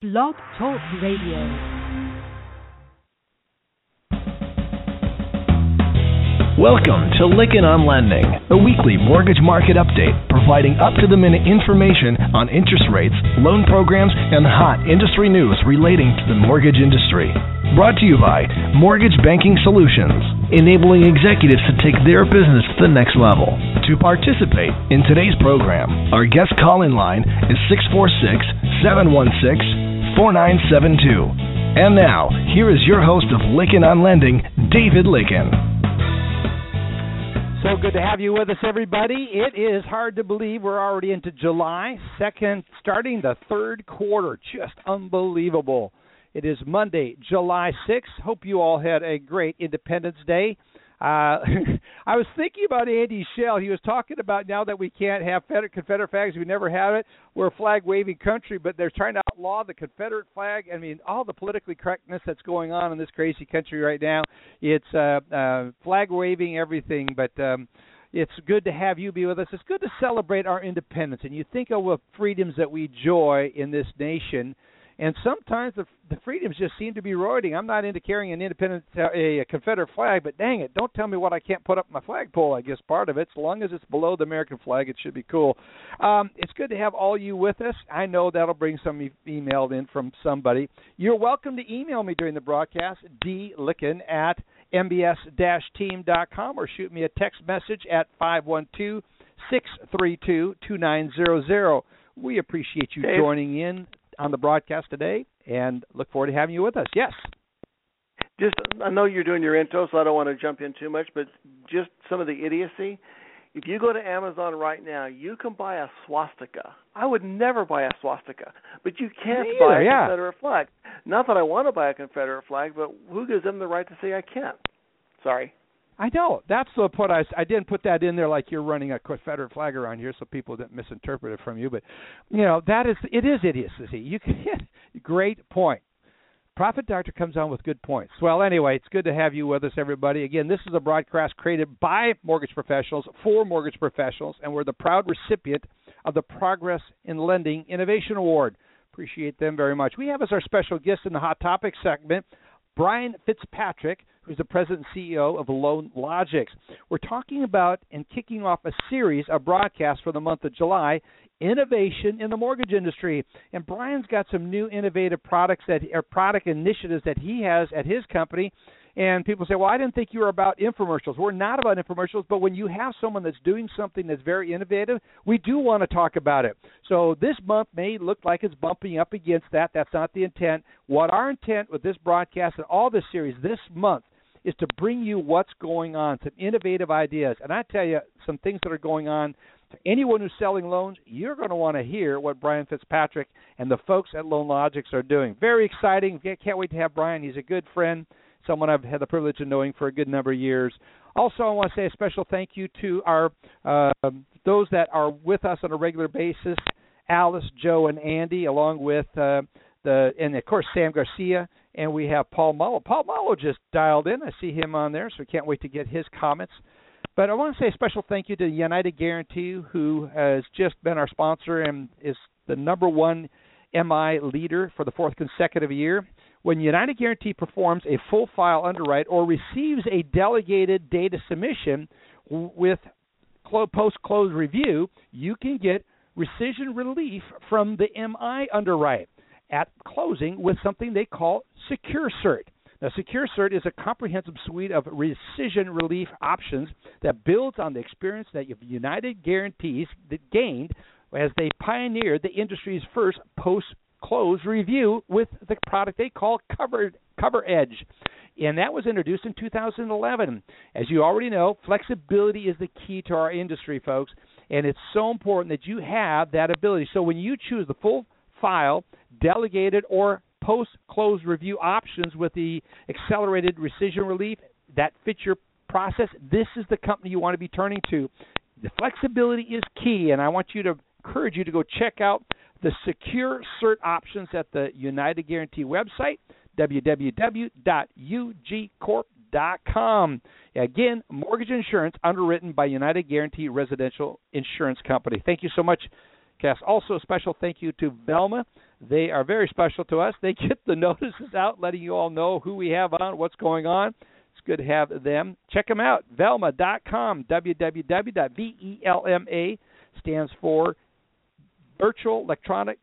Blog Talk Radio. Welcome to Lykken on Lending, a weekly mortgage market update providing up to the minute information on interest rates, loan programs, and hot industry news relating to the mortgage industry. Brought to you by Mortgage Banking Solutions, enabling executives to take their business to the next level. To participate in today's program, our guest call in line is 646 716 4972. And now, here is your host of Lykken on Lending, David Lykken. So good to have you with us, everybody. It is hard to believe we're already into July, second, starting the third quarter. Just unbelievable. It is Monday, July 6th. Hope you all had a great Independence Day. Uh, I was thinking about Andy Shell. He was talking about now that we can't have Confederate flags, we never have it. We're a flag waving country, but they're trying to outlaw the Confederate flag. I mean, all the politically correctness that's going on in this crazy country right now. It's uh, uh, flag waving everything, but. um it's good to have you be with us. It's good to celebrate our independence. And you think of the freedoms that we enjoy in this nation, and sometimes the the freedoms just seem to be eroding. I'm not into carrying an independent uh, a, a Confederate flag, but dang it, don't tell me what I can't put up my flagpole. I guess part of it, as long as it's below the American flag, it should be cool. Um, it's good to have all you with us. I know that'll bring some e- email in from somebody. You're welcome to email me during the broadcast, dlykken at mbs-team.com, or shoot me a text message at 512 632 2900. We appreciate you Dave. joining in on the broadcast today and look forward to having you with us. Yes. Just, I know you're doing your intro, so I don't want to jump in too much, but just some of the idiocy. If you go to Amazon right now, you can buy a swastika. I would never buy a swastika, but you can't Me buy a yeah. Confederate flag. Not that I want to buy a Confederate flag, but who gives them the right to say I can't? Sorry. I know. That's the point. I, I didn't put that in there like you're running a Confederate flag around here, so people didn't misinterpret it from you. But you know that is it is idiocy. You can great point. Profit Doctor comes on with good points. Well, anyway, it's good to have you with us, everybody. Again, this is a broadcast created by mortgage professionals for mortgage professionals, and we're the proud recipient of the Progress in Lending Innovation Award. Appreciate them very much. We have as our special guest in the Hot Topics segment Brian Fitzpatrick, who's the president and CEO of LoanLogics. We're talking about and kicking off a series of broadcasts for the month of July, innovation in the mortgage industry. And Brian's got some new innovative products that or product initiatives that he has at his company. And people say, "Well, I didn't think you were about infomercials." We're not about infomercials, but when you have someone that's doing something that's very innovative, we do want to talk about it. So this month may look like it's bumping up against that. That's not the intent. What our intent with this broadcast and all this series this month is to bring you what's going on, some innovative ideas. And I tell you, some things that are going on. To anyone who's selling loans, you're going to want to hear what Brian Fitzpatrick and the folks at LoanLogics are doing. Very exciting. Can't wait to have Brian. He's a good friend, someone I've had the privilege of knowing for a good number of years. Also, I want to say a special thank you to our uh, those that are with us on a regular basis: Alice, Joe, and Andy, along with uh, the and of course Sam Garcia and we have Paul Muolo. Paul Muolo just dialed in. I see him on there, so we can't wait to get his comments. But I want to say a special thank you to United Guaranty, who has just been our sponsor and is the number one MI leader for the fourth consecutive year. When United Guaranty performs a full file underwrite or receives a delegated data submission with post close review, you can get rescission relief from the MI underwrite at closing with something they call Secure Cert. Now, Secure Cert is a comprehensive suite of rescission relief options that builds on the experience that United Guaranty's gained as they pioneered the industry's first post close review with the product they call Covered Cover Edge. And that was introduced in 2011. As you already know, flexibility is the key to our industry, folks, and it's so important that you have that ability. So when you choose the full file, delegated or post close review options with the accelerated rescission relief that fits your process, this is the company you want to be turning to. The flexibility is key, and I want you to encourage you to go check out the secure cert options at the United Guaranty website, www.ugcorp.com. Again, mortgage insurance underwritten by United Guaranty Residential Insurance Company. Thank you so much, broadcast. Also, a special thank you to Velma. They are very special to us. They get the notices out, letting you all know who we have on, what's going on. It's good to have them. Check them out, velma.com, www.velma stands for Virtual Electronic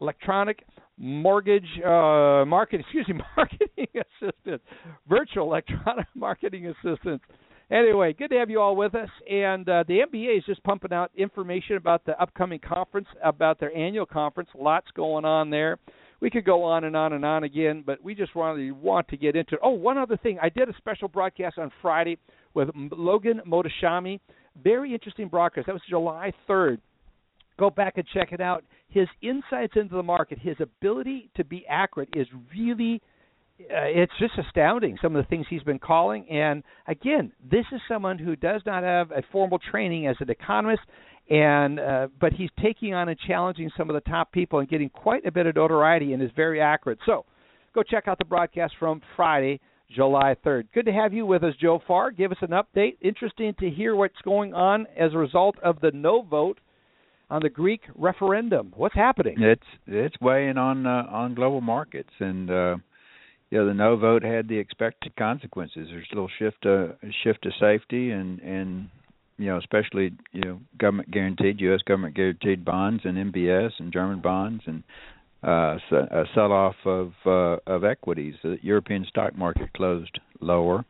Electronic Mortgage uh, Market, excuse me, Marketing Assistant, Virtual Electronic Marketing Assistant. Anyway, good to have you all with us. And uh, the MBA is just pumping out information about the upcoming conference, about their annual conference. Lots going on there. We could go on and on and on again, but we just really want to get into it. Oh, one other thing. I did a special broadcast on Friday with Logan Mohtashami. Very interesting broadcast. That was July 3rd. Go back and check it out. His insights into the market, his ability to be accurate is really it's just astounding some of the things he's been calling. And again, this is someone who does not have a formal training as an economist, and uh, but he's taking on and challenging some of the top people and getting quite a bit of notoriety and is very accurate. So, go check out the broadcast from Friday. July 3rd. Good to have you with us, Joe Farr. Give us an update. Interesting to hear what's going on as a result of the no vote on the Greek referendum. What's happening? It's it's weighing on uh, on global markets, and uh, you know the no vote had the expected consequences. There's a little shift to shift to safety and and you know especially you know government guaranteed U.S. government guaranteed bonds and MBS and German bonds and uh, a sell off of uh, of equities. The European stock market closed lower.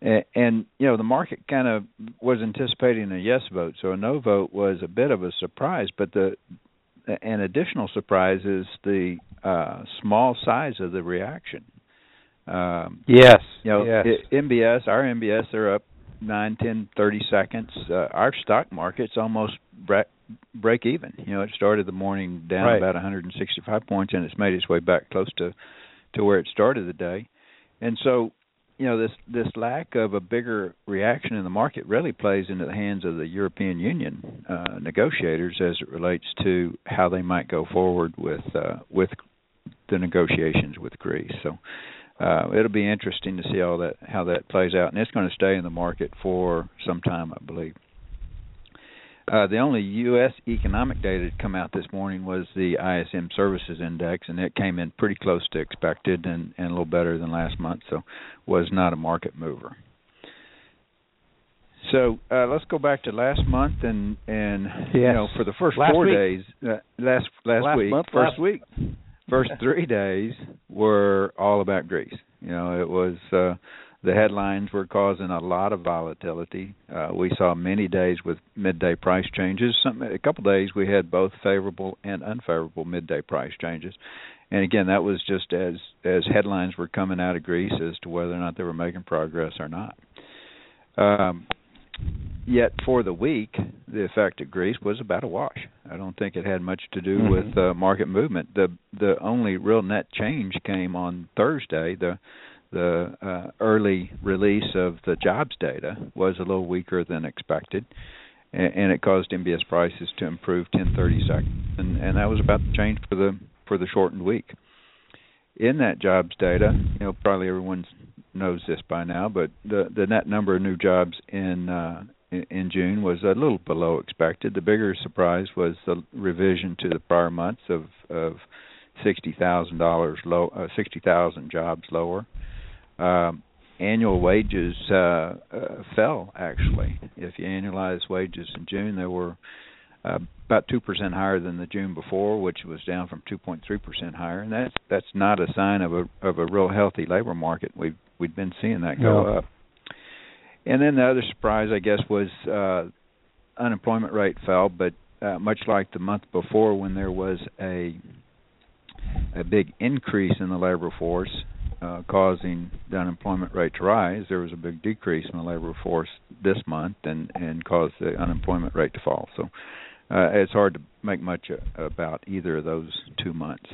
And, and you know the market kind of was anticipating a yes vote, so a no vote was a bit of a surprise. But the an additional surprise is the uh, small size of the reaction. Um, yes. You know, yes. MBS, our MBS, they're up nine, ten, thirty seconds. Uh, our stock market's almost break, break even. You know, it started the morning down right. about 165 points, and it's made its way back close to to where it started the day. And so, you know, this this lack of a bigger reaction in the market really plays into the hands of the European Union uh, negotiators as it relates to how they might go forward with uh, with the negotiations with Greece. So uh, it'll be interesting to see all that how that plays out, and it's going to stay in the market for some time, I believe. Uh, the only U.S. economic data to come out this morning was the ISM Services Index, and it came in pretty close to expected and, and a little better than last month, so was not a market mover. So uh, let's go back to last month and and yes. you know for the first last four week. days uh, last last, last week month, first last week first three days were all about Greece. You know, it was uh, the headlines were causing a lot of volatility. Uh, we saw many days with midday price changes. Some a couple days we had both favorable and unfavorable midday price changes. And again, that was just as as headlines were coming out of Greece as to whether or not they were making progress or not. Um, yet for the week, the effect of Greece was about a wash. I don't think it had much to do mm-hmm. with uh, market movement. The the only real net change came on Thursday. The the uh, early release of the jobs data was a little weaker than expected, and, and it caused MBS prices to improve 10 30 seconds, and, and that was about the change for the for the shortened week. In that jobs data, you know, probably everyone knows this by now, but the the net number of new jobs in uh, in June was a little below expected. The bigger surprise was the revision to the prior months of of sixty thousand dollars low, uh, sixty thousand jobs lower. Um, annual wages uh, uh, fell actually. If you annualize wages in June, they were uh, about two percent higher than the June before, which was down from two point three percent higher, and that's that's not a sign of a of a real healthy labor market. We've we've been seeing that go no. up. And then the other surprise, I guess, was uh, unemployment rate fell, but uh, much like the month before, when there was a a big increase in the labor force, uh, causing the unemployment rate to rise, there was a big decrease in the labor force this month, and and caused the unemployment rate to fall. So uh, it's hard to make much about either of those two months.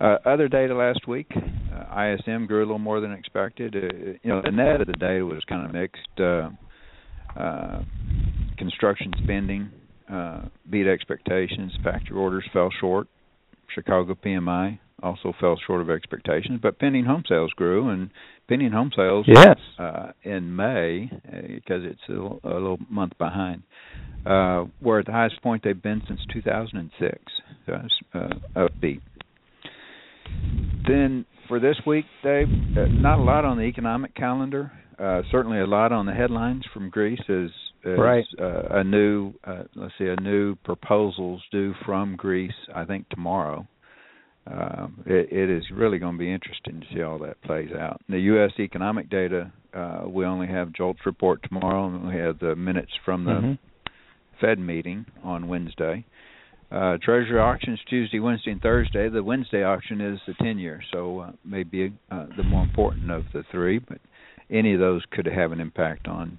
Uh, other data last week, uh, ISM grew a little more than expected. Uh, you know, the net of the data was kind of mixed. Uh, uh, construction spending uh, beat expectations. Factory orders fell short. Chicago PMI also fell short of expectations. But pending home sales grew, and pending home sales yes. uh, in May because uh, it's a little, a little month behind. Uh, were at the highest point they've been since 2006. So it's uh, upbeat. Then for this week, Dave, uh, not a lot on the economic calendar. Uh, certainly a lot on the headlines from Greece as, as right. uh, a new, uh, let's see, a new proposals due from Greece. I think tomorrow. Um, it, it is really going to be interesting to see how that plays out. The U.S. economic data, uh, we only have JOLTS report tomorrow, and we have the minutes from the mm-hmm. Fed meeting on Wednesday. Uh, Treasury auctions Tuesday, Wednesday, and Thursday. The Wednesday auction is the 10-year, so uh, maybe uh, the more important of the three, but any of those could have an impact on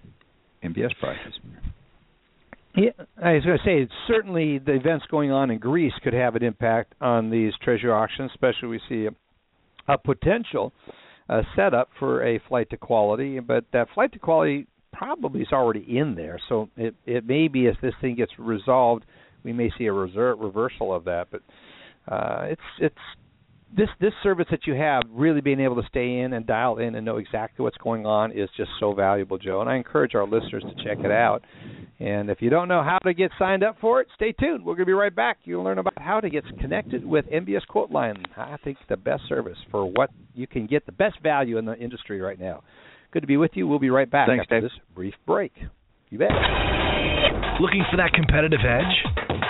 MBS prices. Yeah, I was going to say certainly the events going on in Greece could have an impact on these treasury auctions, especially we see a, a potential uh, setup for a flight to quality, but that flight to quality probably is already in there. So it it may be as this thing gets resolved, we may see a reser- reversal of that. But uh, it's it's this this service that you have, really being able to stay in and dial in and know exactly what's going on, is just so valuable, Joe. And I encourage our listeners to check it out. And if you don't know how to get signed up for it, stay tuned. We're going to be right back. You'll learn about how to get connected with MBS Quoteline. I think the best service for what you can get the best value in the industry right now. Good to be with you. We'll be right back Thanks, after Dave. this brief break. You bet. Looking for that competitive edge?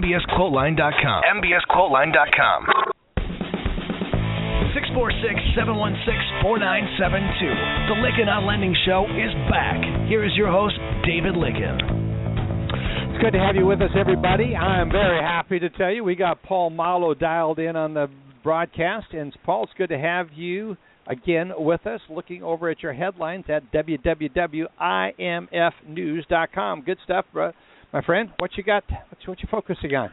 mbsquoteline.com. mbsquoteline.com. 646-716-4972. The Lykken on Lending Show is back. Here is your host, David Lykken. It's good to have you with us, everybody. I'm very happy to tell you we got Paul Muolo dialed in on the broadcast. And Paul, it's good to have you again with us, looking over at your headlines at www.imfnews.com. Good stuff, bro. My friend. What you got? What you, what you focusing on?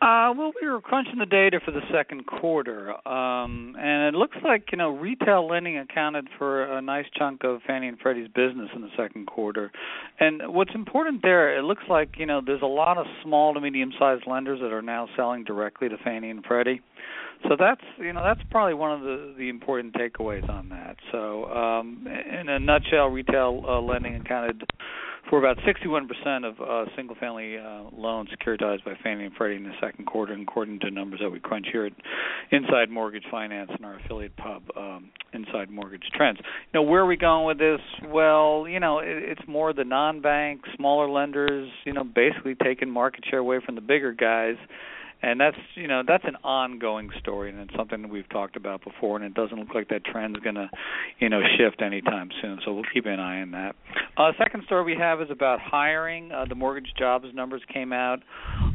Uh, well, we were crunching the data for the second quarter, um, and it looks like you know retail lending accounted for a nice chunk of Fannie and Freddie's business in the second quarter. And what's important there, it looks like you know there's a lot of small to medium-sized lenders that are now selling directly to Fannie and Freddie. So that's you know that's probably one of the the important takeaways on that. So um, in a nutshell, retail uh, lending accounted for about 61% of uh, single-family uh, loans securitized by Fannie and Freddie in the second quarter, according to numbers that we crunch here at Inside Mortgage Finance and our affiliate pub, um, Inside Mortgage Trends. You know, where are we going with this? Well, you know, it, it's more the non-bank, smaller lenders, you know, basically taking market share away from the bigger guys and that's you know that's an ongoing story and it's something that we've talked about before and it doesn't look like that trend's going to you know shift anytime soon so we'll keep an eye on that. Uh second story we have is about hiring. Uh, the mortgage jobs numbers came out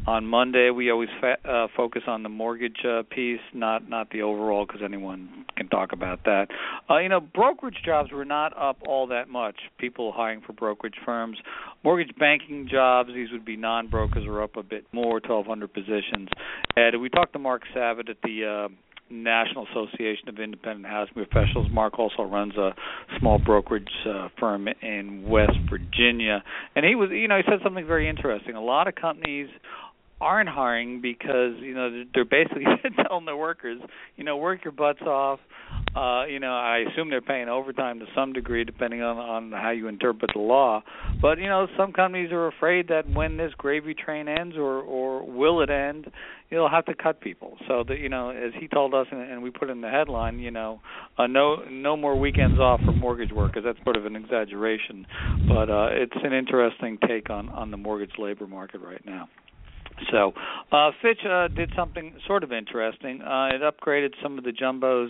on monday we always fa- uh, focus on the mortgage uh, piece not not the overall because anyone can talk about that. Uh you know brokerage jobs were not up all that much. People hiring for brokerage firms. Mortgage banking jobs these would be non brokers are up a bit more 1200 positions. And we talked to Marc Savitt at the uh, National Association of Independent Housing Professionals. Mark also runs a small brokerage uh, firm in West Virginia, and he was, you know, he said something very interesting. A lot of companies aren't hiring because you know they're basically telling their workers, you know, work your butts off. Uh, you know, I assume they're paying overtime to some degree, depending on on how you interpret the law. But you know, some companies are afraid that when this gravy train ends, or or will it end, you'll have to cut people. So that you know, as he told us, and, and we put in the headline, you know, uh, no no more weekends off for mortgage workers. That's sort of an exaggeration, but uh, it's an interesting take on on the mortgage labor market right now. So uh, Fitch uh, did something sort of interesting. Uh, it upgraded some of the jumbos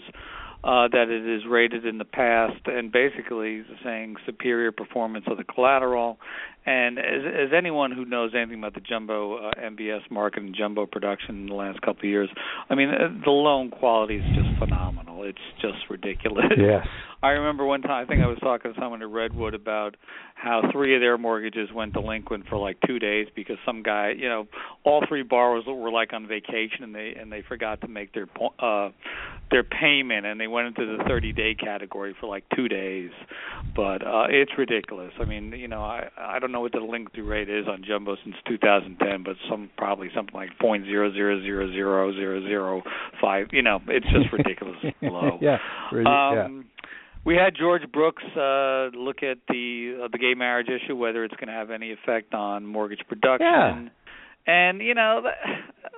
uh, that it has rated in the past, and basically saying superior performance of the collateral. And as, as anyone who knows anything about the jumbo uh, MBS market and jumbo production in the last couple of years, I mean, uh, the loan quality is just phenomenal. It's just ridiculous. Yes. I remember one time I think I was talking to someone at Redwood about how three of their mortgages went delinquent for like two days because some guy, you know, all three borrowers were like on vacation and they and they forgot to make their uh their payment and they went into the 30 day category for like two days. But uh it's ridiculous. I mean, you know, I I don't know what the delinquency rate is on jumbo since 2010, but some probably something like point zero zero zero zero zero zero five. You know, it's just ridiculous low. yeah. Um, yeah we had George Brooks uh, look at the uh, the gay marriage issue, whether it's going to have any effect on mortgage production. Yeah. And you know,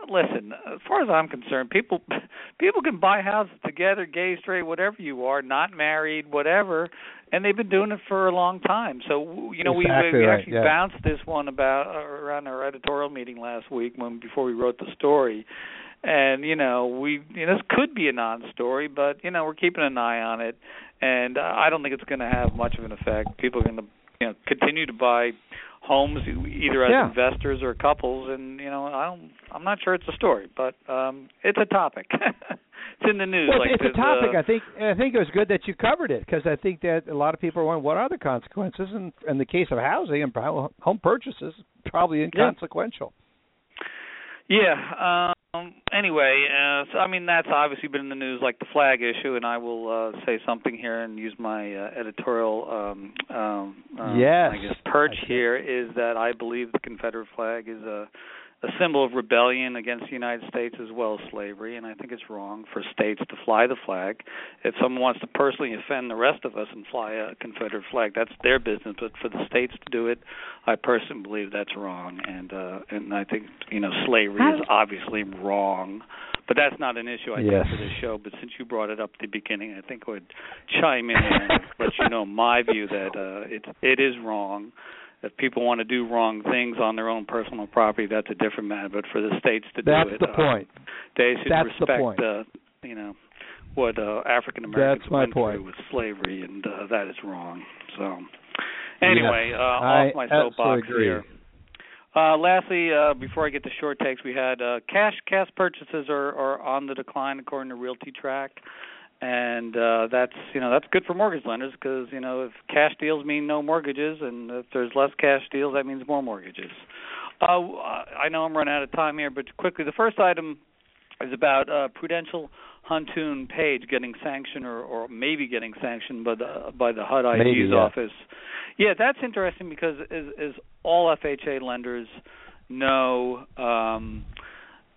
listen. As far as I'm concerned, people people can buy houses together, gay, straight, whatever you are, not married, whatever, and they've been doing it for a long time. So you know, exactly we, we right, actually yeah. bounced this one about uh, around our editorial meeting last week when before we wrote the story. And you know, we you know, this could be a non-story, but you know, we're keeping an eye on it and uh, I don't think it's going to have much of an effect. People are going to you know continue to buy homes either as yeah. investors or couples, and you know I don't I'm not sure it's a story, but um it's a topic. it's in the news. Well, like it's a topic. Uh, I think I think it was good that you covered it because I think that a lot of people are wondering what are the consequences, and in the case of housing and home purchases, probably inconsequential. Yeah. Um, anyway, uh, so I mean that's obviously been in the news, like the flag issue, and I will uh, say something here and use my uh, editorial, um, um, um, yes. I guess, perch here is that I believe the Confederate flag is a a symbol of rebellion against the United States as well as slavery, and I think it's wrong for states to fly the flag. If someone wants to personally offend the rest of us and fly a Confederate flag, that's their business. But for the states to do it, I personally believe that's wrong, and uh, and I think you know slavery is obviously wrong. But that's not an issue I yes. think for this show. But since you brought it up at the beginning, I think I would chime in and let you know my view that uh, it it is wrong if people want to do wrong things on their own personal property, that's a different matter. But for the states to that's do it, the uh, point. they should that's respect, the. Uh, you know, what uh, African Americans that's my went point. through with slavery, and uh, that is wrong. So, anyway, yes, uh, I off my soapbox agree. here. Uh, lastly, uh, before I get to short takes, we had uh, cash cash purchases are, are on the decline according to RealtyTrac and uh that's you know that's good for mortgage lenders because you know if cash deals mean no mortgages and if there's less cash deals that means more mortgages uh i know i'm running out of time here but quickly the first item is about uh Prudential Huntoon Paige getting sanctioned or or maybe getting sanctioned by the by the hud ig's Maybe, yeah. office yeah that's interesting because as as all fha lenders know um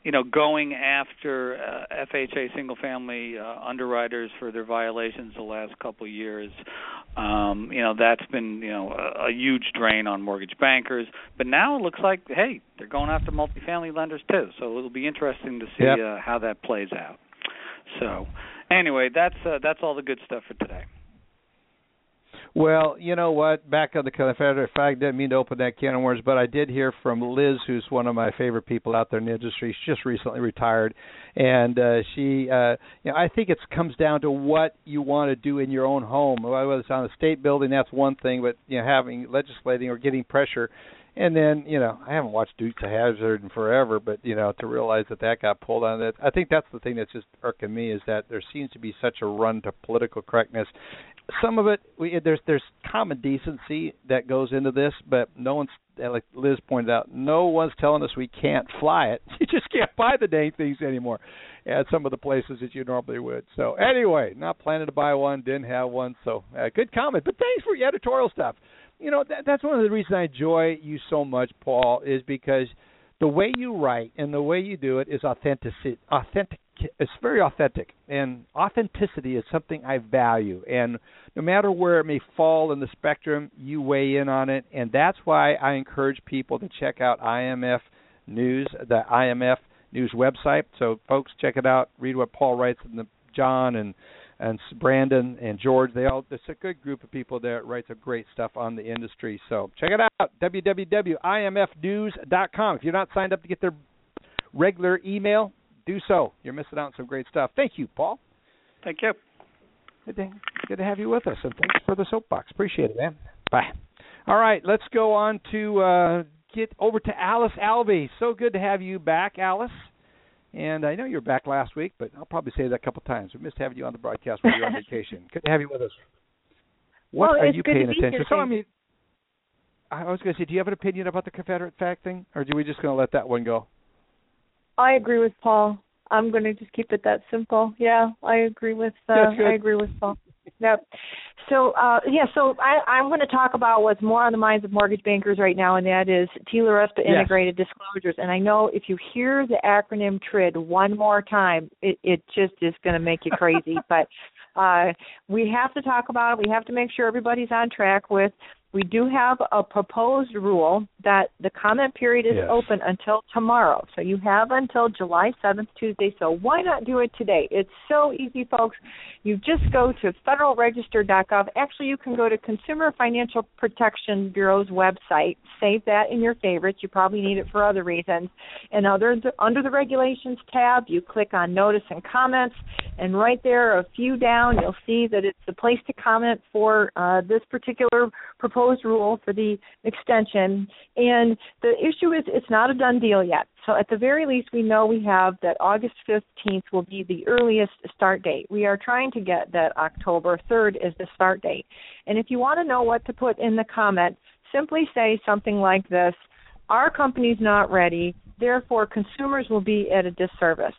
you know, going after uh, FHA single-family uh, underwriters for their violations the last couple of years, um, you know, that's been you know a, a huge drain on mortgage bankers. But now it looks like, hey, they're going after multifamily lenders too. So it'll be interesting to see Yep. uh, how that plays out. So, anyway, that's uh, that's all the good stuff for today. Well, you know what? Back on the Confederate flag, didn't mean to open that can of worms, but I did hear from Liz, who's one of my favorite people out there in the industry. She's just recently retired, and uh, she, uh, you know, I think it comes down to what you want to do in your own home. Whether it's on a state building, that's one thing, but you know, having legislating or getting pressure. And then, you know, I haven't watched Dukes of Hazzard in forever, but you know, to realize that that got pulled on that, I think that's the thing that's just irking me is that there seems to be such a run to political correctness. Some of it, we, there's there's common decency that goes into this, but no one's like Liz pointed out, no one's telling us we can't fly it. You just can't buy the dang things anymore at some of the places that you normally would. So anyway, not planning to buy one, didn't have one. So uh, good comment, but thanks for your editorial stuff you know that, that's one of the reasons I enjoy you so much, Paul, is because the way you write and the way you do it is authentic. Authentic. It's very authentic, and authenticity is something I value. And no matter where it may fall in the spectrum, you weigh in on it, and that's why I encourage people to check out IMF News, the IMF News website. So, folks, check it out. Read what Paul writes and the John and and Brandon and George. They all it's a good group of people there that writes a great stuff on the industry. So check it out www.imfnews.com. If you're not signed up to get their regular email, do so. You're missing out on some great stuff. Thank you, Paul. Thank you. Good to, good to have you with us, and thanks for the soapbox. Appreciate it, man. Bye. All right, let's go on to uh, get over to Alice Alvey. So good to have you back, Alice. And I know you were back last week, but I'll probably say that a couple times. We missed having you on the broadcast while you were on vacation. Good to have you with us. What well, are you paying attention? Here, so I mean, I was going to say, do you have an opinion about the Confederate flag thing, or are we just going to let that one go? I agree with Paul. I'm going to just keep it that simple. Yeah, I agree with. Uh, I agree with Paul. Yep. So uh, yeah, so I, I'm going to talk about what's more on the minds of mortgage bankers right now, and that is TILA-RESPA integrated yes. disclosures. And I know if you hear the acronym TRID one more time, it, it just is going to make you crazy. but uh, we have to talk about it. We have to make sure everybody's on track with we do have a proposed rule that the comment period is yes. open until tomorrow. So you have until July 7th, Tuesday. So why not do it today? It's so easy, folks. You just go to federalregister.gov. Actually, you can go to Consumer Financial Protection Bureau's website. Save that in your favorites. You probably need it for other reasons. And other, under the Regulations tab, you click on Notice and Comments. And right there, a few down, you'll see that it's the place to comment for uh, this particular proposal proposed rule for the extension. And the issue is it's not a done deal yet. So at the very least, we know we have that August 15th will be the earliest start date. We are trying to get that October 3rd is the start date. And if you want to know what to put in the comment, simply say something like this Our company's not ready, therefore, consumers will be at a disservice.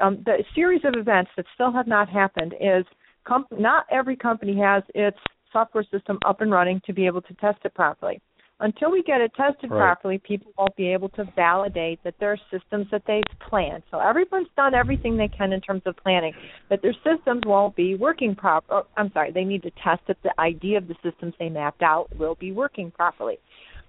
Um, the series of events that still have not happened is com- not every company has its software system up and running to be able to test it properly. Until we get it tested right. properly, people won't be able to validate that there are systems that they've planned. So everyone's done everything they can in terms of planning, but their systems won't be working proper. Oh, I'm sorry, they need to test that the idea of the systems they mapped out will be working properly.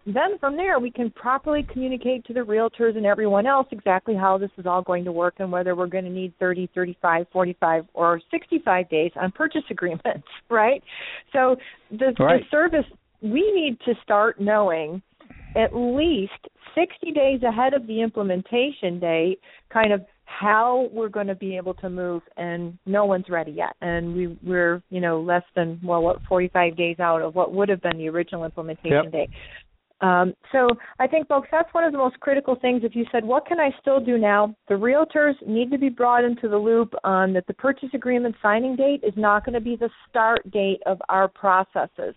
Then from there, we can properly communicate to the realtors and everyone else exactly how this is all going to work and whether we're going to need 30, 35, 45, or 65 days on purchase agreements, right? So the, right. the service, we need to start knowing at least 60 days ahead of the implementation date kind of how we're going to be able to move and no one's ready yet and we we're you know less than well what 45 days out of what would have been the original implementation yep. date um, so I think, folks, that's one of the most critical things. If you said, "What can I still do now?" The realtors need to be brought into the loop on that. The purchase agreement signing date is not going to be the start date of our processes.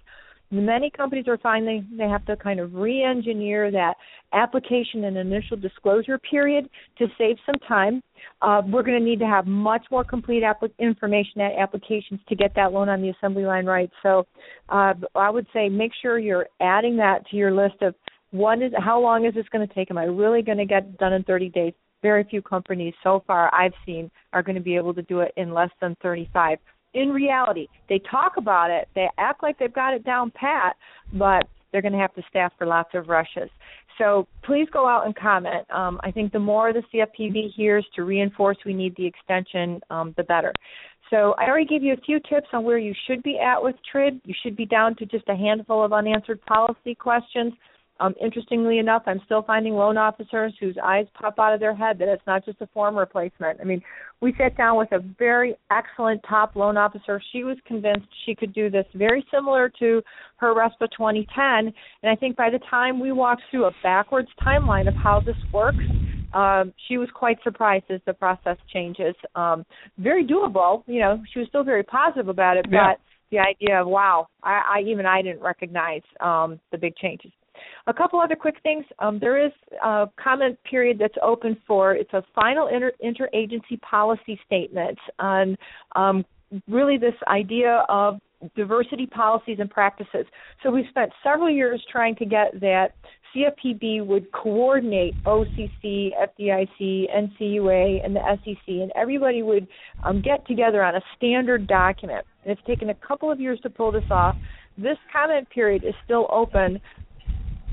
Many companies are finding they have to kind of re-engineer that application and initial disclosure period to save some time. Uh, we're going to need to have much more complete information at applications to get that loan on the assembly line right. So uh, I would say make sure you're adding that to your list of what is how long is this going to take? Am I really going to get done in 30 days? Very few companies so far I've seen are going to be able to do it in less than 35 in reality, they talk about it, they act like they've got it down pat, but they're going to have to staff for lots of rushes. So please go out and comment. Um, I think the more the CFPB hears to reinforce we need the extension, um, the better. So I already gave you a few tips on where you should be at with TRID. You should be down to just a handful of unanswered policy questions. Um, interestingly enough, I'm still finding loan officers whose eyes pop out of their head that it's not just a form replacement. I mean, we sat down with a very excellent top loan officer. She was convinced she could do this very similar to her RESPA 2010. And I think by the time we walked through a backwards timeline of how this works, um, she was quite surprised as the process changes. Um, very doable, you know. She was still very positive about it, yeah. but the idea of wow, I, I even I didn't recognize um, the big changes. A couple other quick things. Um, there is a comment period that's open for it's a final inter- interagency policy statement on um, really this idea of diversity policies and practices. So we've spent several years trying to get that CFPB would coordinate OCC, FDIC, NCUA, and the SEC, and everybody would um, get together on a standard document. And it's taken a couple of years to pull this off. This comment period is still open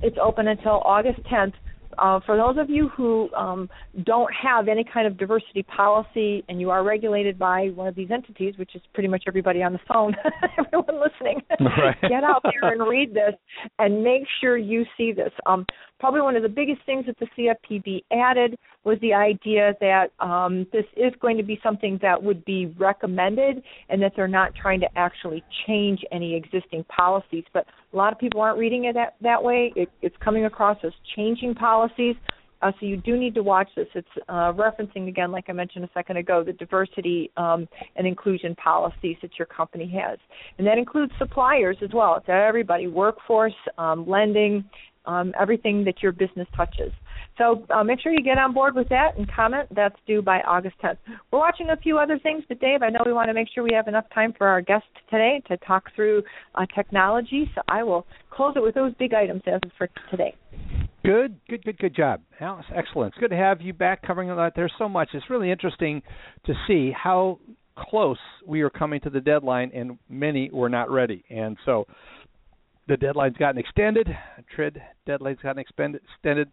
it's open until August 10th. Uh, for those of you who um, don't have any kind of diversity policy and you are regulated by one of these entities, which is pretty much everybody on the phone, everyone listening, right. get out there and read this and make sure you see this. Um, probably one of the biggest things that the CFPB added was the idea that um, this is going to be something that would be recommended and that they're not trying to actually change any existing policies. But a lot of people aren't reading it that, that way. It, it's coming across as changing policies. Uh, so you do need to watch this. It's uh, referencing again, like I mentioned a second ago, the diversity um, and inclusion policies that your company has, and that includes suppliers as well. It's everybody, workforce, um, lending, um, everything that your business touches. So uh, make sure you get on board with that and comment. That's due by August 10th. We're watching a few other things, but Dave, I know we want to make sure we have enough time for our guest today to talk through uh, technology. So I will close it with those big items for today. Good, good, good, good job, Alice. Excellent. It's good to have you back covering that. There's so much. It's really interesting to see how close we are coming to the deadline, and many were not ready. And so the deadline's gotten extended. TRID deadline's gotten extended.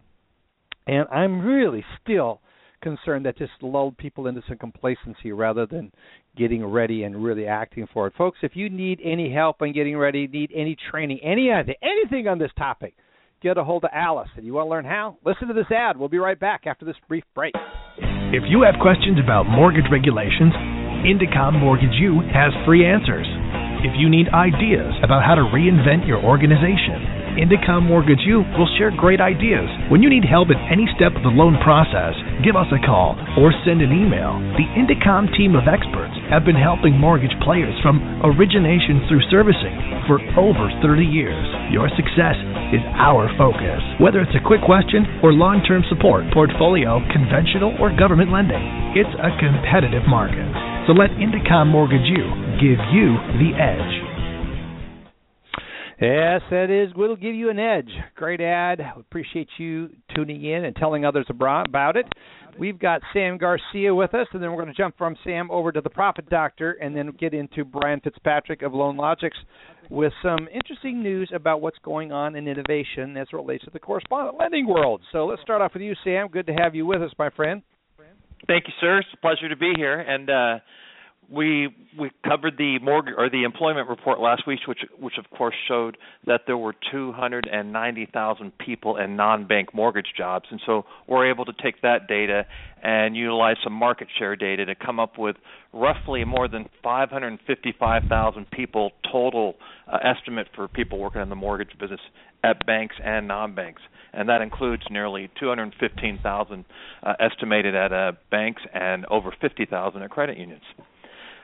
And I'm really still concerned that just lulled people into some complacency rather than getting ready and really acting for it. Folks, if you need any help on getting ready, need any training, any anything on this topic, get a hold of Alice. And you want to learn how? Listen to this ad. We'll be right back after this brief break. If you have questions about mortgage regulations, Indecomm Mortgage U has free answers. If you need ideas about how to reinvent your organization, Indecomm Mortgage U will share great ideas. When you need help at any step of the loan process, give us a call or send an email. The Indecomm team of experts have been helping mortgage players from origination through servicing for over 30 years. Your success is our focus. Whether it's a quick question or long term support, portfolio, conventional, or government lending, it's a competitive market. So let Indecomm Mortgage You give you the edge. Yes, that is. We'll give you an edge. Great ad. Appreciate you tuning in and telling others about it. We've got Sam Garcia with us, and then we're going to jump from Sam over to the Profit Doctor, and then get into Brian Fitzpatrick of LoanLogics with some interesting news about what's going on in innovation as it relates to the correspondent lending world. So let's start off with you, Sam. Good to have you with us, my friend. Thank you, sir. It's a pleasure to be here, and. uh we we covered the mortgage or the employment report last week, which which of course showed that there were 290,000 people in non-bank mortgage jobs, and so we're able to take that data and utilize some market share data to come up with roughly more than 555,000 people total uh, estimate for people working in the mortgage business at banks and non-banks and that includes nearly 215,000 uh, estimated at uh, banks and over 50,000 at credit unions.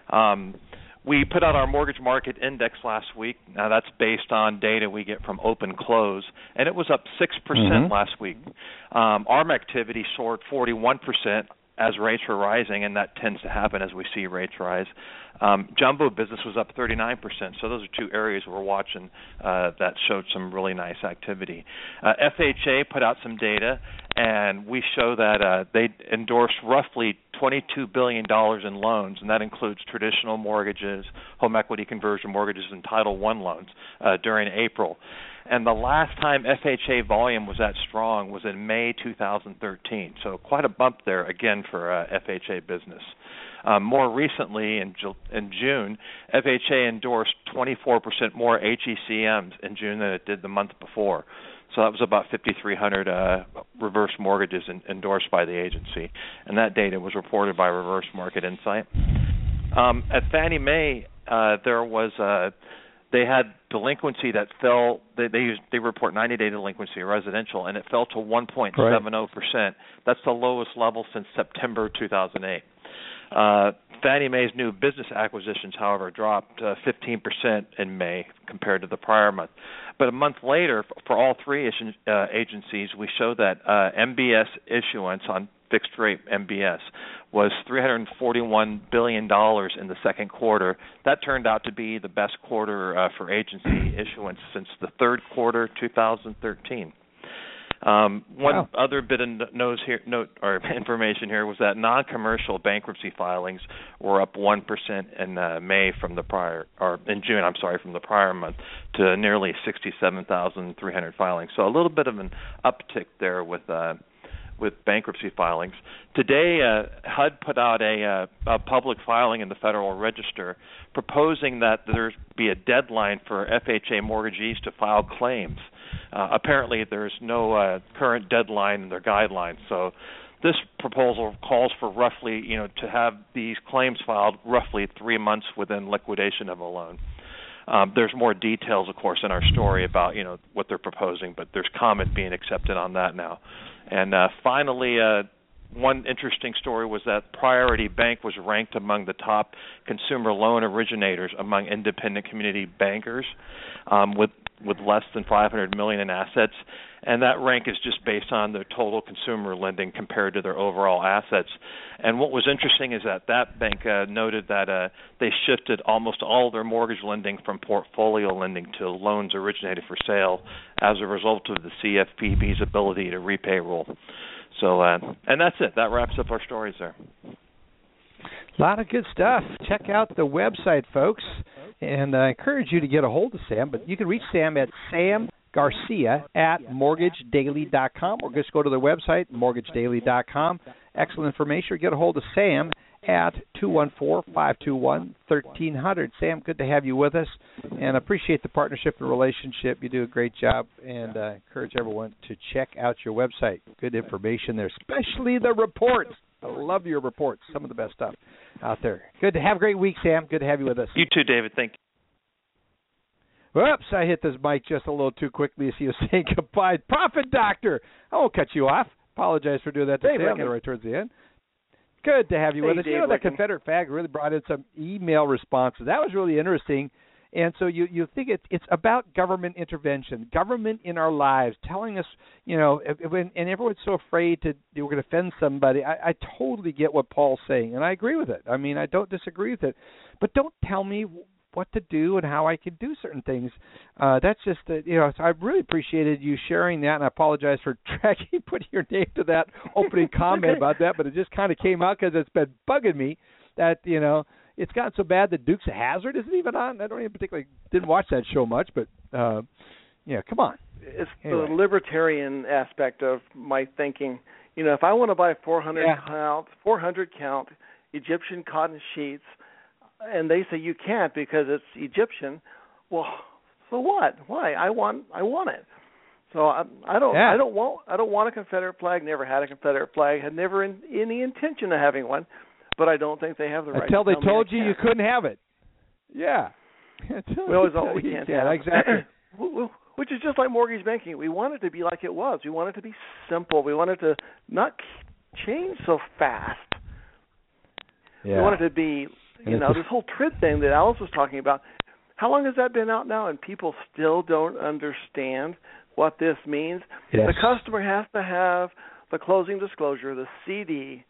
Um, we put out our mortgage market index last week. Now that's based on data we get from OpenClose, and it was up six percent mm-hmm. last week. Um, ARM activity soared 41 percent as rates were rising, and that tends to happen as we see rates rise. Um, jumbo business was up 39%. So those are two areas we're watching uh, that showed some really nice activity. Uh, FHA put out some data, and we show that uh, they endorsed roughly $22 billion in loans, and that includes traditional mortgages, home equity conversion mortgages, and Title I loans uh, during April. And the last time FHA volume was that strong was in May 2013. So quite a bump there again for uh, FHA business. Um, more recently, in, in June, FHA endorsed 24% more HECMs in June than it did the month before. So that was about 5,300 uh, reverse mortgages in, endorsed by the agency, and that data was reported by Reverse Market Insight. Um, at Fannie Mae, uh, there was uh, they had delinquency that fell. They they, used, they report 90-day delinquency residential, and it fell to 1.70 percent. That's the lowest level since September 2008. Uh, Fannie Mae's new business acquisitions, however, dropped uh, 15% in May compared to the prior month. But a month later, for all three uh, agencies, we show that uh, MBS issuance on fixed rate MBS was 341 billion dollars in the second quarter. That turned out to be the best quarter uh, for agency issuance since the third quarter 2013. Um, one wow. other bit of note here, note or information here was that non-commercial bankruptcy filings were up one percent in uh, May from the prior, or in June, I'm sorry, from the prior month to nearly 67,300 filings. So a little bit of an uptick there with uh, with bankruptcy filings. Today, uh, HUD put out a, uh, a public filing in the Federal Register proposing that there be a deadline for FHA mortgagees to file claims. Uh, apparently, there's no uh, current deadline in their guidelines, so this proposal calls for roughly, you know, to have these claims filed roughly three months within liquidation of a loan. Um, there's more details, of course, in our story about you know what they're proposing, but there's comment being accepted on that now. And uh, finally, uh, one interesting story was that Priority Bank was ranked among the top consumer loan originators among independent community bankers, um, with with less than 500 million in assets, and that rank is just based on their total consumer lending compared to their overall assets. And what was interesting is that that bank uh, noted that uh, they shifted almost all their mortgage lending from portfolio lending to loans originated for sale as a result of the CFPB's ability to repay rule. So, uh, and that's it. That wraps up our stories there. A lot of good stuff. Check out the website, folks, and I encourage you to get a hold of Sam. But you can reach Sam at Sam Garcia at mortgagedaily.com or just go to the website, mortgagedaily.com. Excellent information. Get a hold of Sam at 214-521-1300. Sam, good to have you with us and appreciate the partnership and relationship. You do a great job and uh, encourage everyone to check out your website. Good information there, especially the reports. I love your reports. Some of the best stuff out there. Good to have a great week, Sam. Good to have you with us. You too, David. Thank you. Whoops, I hit this mic just a little too quickly as he was saying goodbye. Profit Doctor, I won't cut you off. Apologize for doing that to Sam right towards the end. Good to have you hey, with us. Dave you know, that Lincoln. Confederate flag really brought in some email responses. That was really interesting. And so you you think it's it's about government intervention, government in our lives, telling us, you know, if, when and everyone's so afraid to we're going to offend somebody. I, I totally get what Paul's saying, and I agree with it. I mean, I don't disagree with it, but don't tell me what to do and how I can do certain things. Uh, that's just uh, you know so I really appreciated you sharing that, and I apologize for tracking putting your name to that opening comment about that, but it just kind of came out because it's been bugging me that you know it's gotten so bad that Dukes of Hazzard isn't even on. I don't even particularly didn't watch that show much, but uh, yeah, come on. It's Anyway. the libertarian aspect of my thinking. You know, if I want to buy 400 Yeah. count, 400 count Egyptian cotton sheets, and they say you can't because it's Egyptian, well, so what? Why? I want I want it. So I, I don't Yeah. I don't want I don't want a Confederate flag. Never had a Confederate flag. Had never in, any intention of having one. But I don't think they have the right. Until to they told you you couldn't have it. Yeah. Until We always all we can't you have exactly. Wh- wh- Which is just like mortgage banking. We want it to be like it was. We want it to be simple. We want it to not change so fast. yeah. We want it to be, you know, this whole TRID thing that Alice was talking about. How long has that been out now, and people still don't understand what this means? Yes. The customer has to have the closing disclosure, the CD,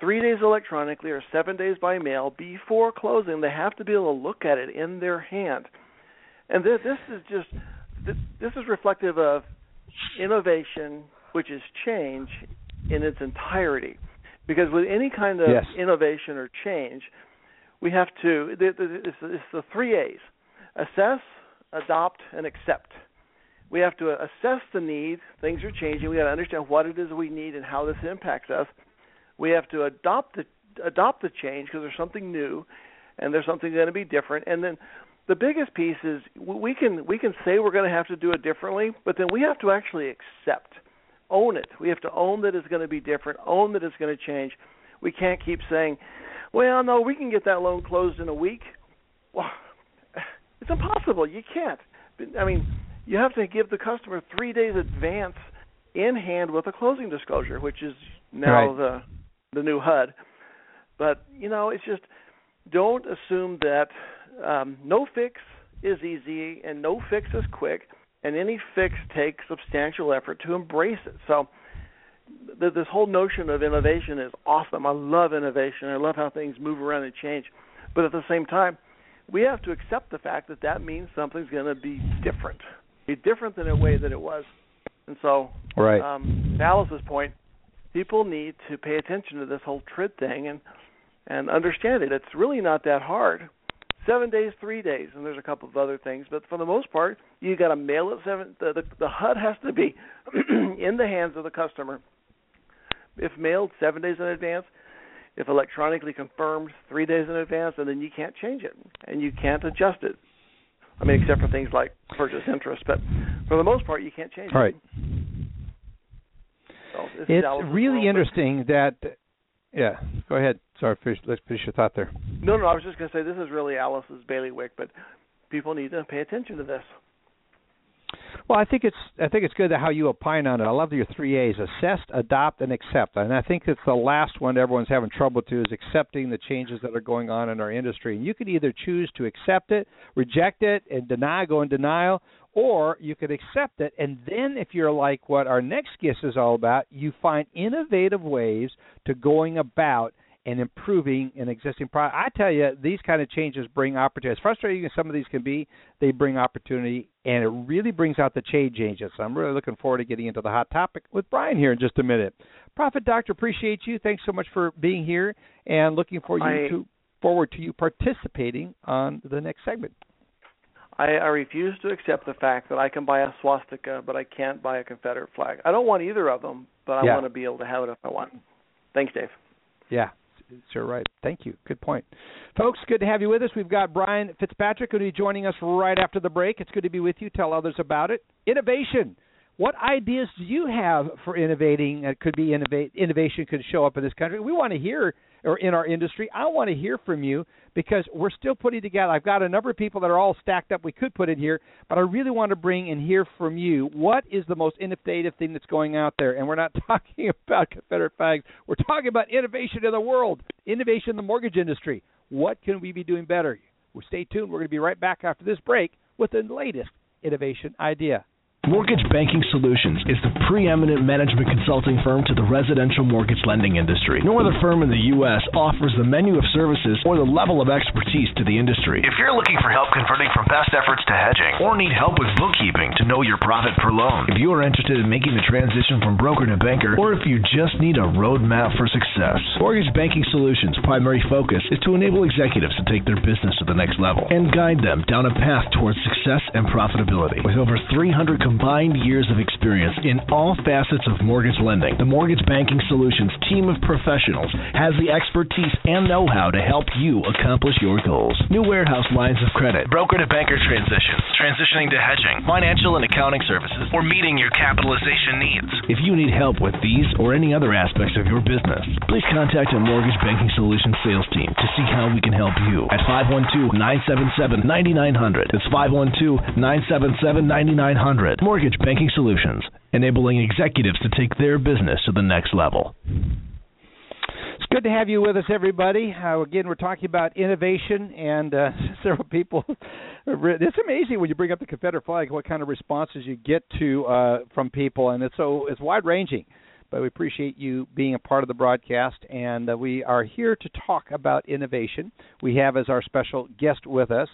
three days electronically or seven days by mail before closing. They have to be able to look at it in their hand. And this, this is just this, this is reflective of innovation, which is change in its entirety. Because with any kind of Yes. innovation or change, we have to it's the three A's: assess, adopt, and accept. We have to assess the need. Things are changing. We got to understand what it is we need and how this impacts us. We have to adopt the adopt the change because there's something new, and there's something going to be different. And then the biggest piece is we can we can say we're going to have to do it differently, but then we have to actually accept, own it. We have to own that it's going to be different, own that it's going to change. We can't keep saying, "Well, no, we can get that loan closed in a week." Well, it's impossible. You can't. I mean, you have to give the customer three days advance in hand with a closing disclosure, which is now Right. the the new HUD. But you know, it's just don't assume that um, no fix is easy and no fix is quick, and any fix takes substantial effort to embrace it. So this whole notion of innovation is awesome. I love innovation. I love how things move around and change. But at the same time, we have to accept the fact that that means something's going to be different, be different than a way that it was. And so, Right. um, to Alice's point, people need to pay attention to this whole TRID thing and and understand it. It's really not that hard. Seven days, three days, and there's a couple of other things, but for the most part, you got to mail it seven. The, the the HUD has to be in the hands of the customer if mailed seven days in advance, if electronically confirmed three days in advance, and then you can't change it and you can't adjust it. I mean, except for things like purchase interest, but for the most part, you can't change All right. it. So It's really interesting that. Yeah, go ahead. Sorry, finish, let's finish your thought there. No, no, I was just going to say this is really Alice's bailiwick, but people need to pay attention to this. Well, I think it's I think it's good how you opine on it. I love your three A's: assess, adopt, and accept. And I think it's the last one everyone's having trouble to is accepting the changes that are going on in our industry. And you can either choose to accept it, reject it, and deny, go in denial, or you could accept it. And then, if you're like what our next guest is all about, you find innovative ways to going about and improving an existing product. I tell you, these kind of changes bring opportunity. As frustrating as some of these can be, they bring opportunity, and it really brings out the change agents. I'm really looking forward to getting into the hot topic with Brian here in just a minute. Profit Doctor, appreciate you. Thanks so much for being here, and looking for you I- to forward to you participating on the next segment. I, I refuse to accept the fact that I can buy a swastika, but I can't buy a Confederate flag. I don't want either of them, but I Yeah. want to be able to have it if I want. Thanks, Dave. Yeah, sure right. Thank you. Good point. Folks, good to have you with us. We've got Brian Fitzpatrick going to be joining us right after the break. It's good to be with you. Tell others about it. Innovation. What ideas do you have for innovating that could be innovate innovation could show up in this country? We want to hear or in our industry. I want to hear from you because we're still putting together. I've got a number of people that are all stacked up we could put in here, but I really want to bring and hear from you. What is the most innovative thing that's going out there? And we're not talking about Confederate flags. We're talking about innovation in the world, innovation in the mortgage industry. What can we be doing better? Well, stay tuned. We're going to be right back after this break with the latest innovation idea. Mortgage Banking Solutions is the preeminent management consulting firm to the residential mortgage lending industry. No other firm in the U.S. offers the menu of services or the level of expertise to the industry. If you're looking for help converting from best efforts to hedging or need help with bookkeeping to know your profit per loan, if you are interested in making the transition from broker to banker, or if you just need a roadmap for success, Mortgage Banking Solutions' primary focus is to enable executives to take their business to the next level and guide them down a path towards success and profitability. With over 300 combined years of experience in all facets of mortgage lending, the Mortgage Banking Solutions team of professionals has the expertise and know-how to help you accomplish your goals. New warehouse lines of credit, broker to banker transitions, transitioning to hedging, financial and accounting services, or meeting your capitalization needs. If you need help with these or any other aspects of your business, please contact a Mortgage Banking Solutions sales team to see how we can help you at 512-977-9900. That's 512-977-9900. Mortgage Banking Solutions, enabling executives to take their business to the next level. It's good to have you with us, everybody. Uh, again, we're talking about innovation, and uh, several people. It's amazing when you bring up the Confederate flag, what kind of responses you get to uh, from people, and it's so it's wide ranging. But we appreciate you being a part of the broadcast, and uh, we are here to talk about innovation. We have as our special guest with us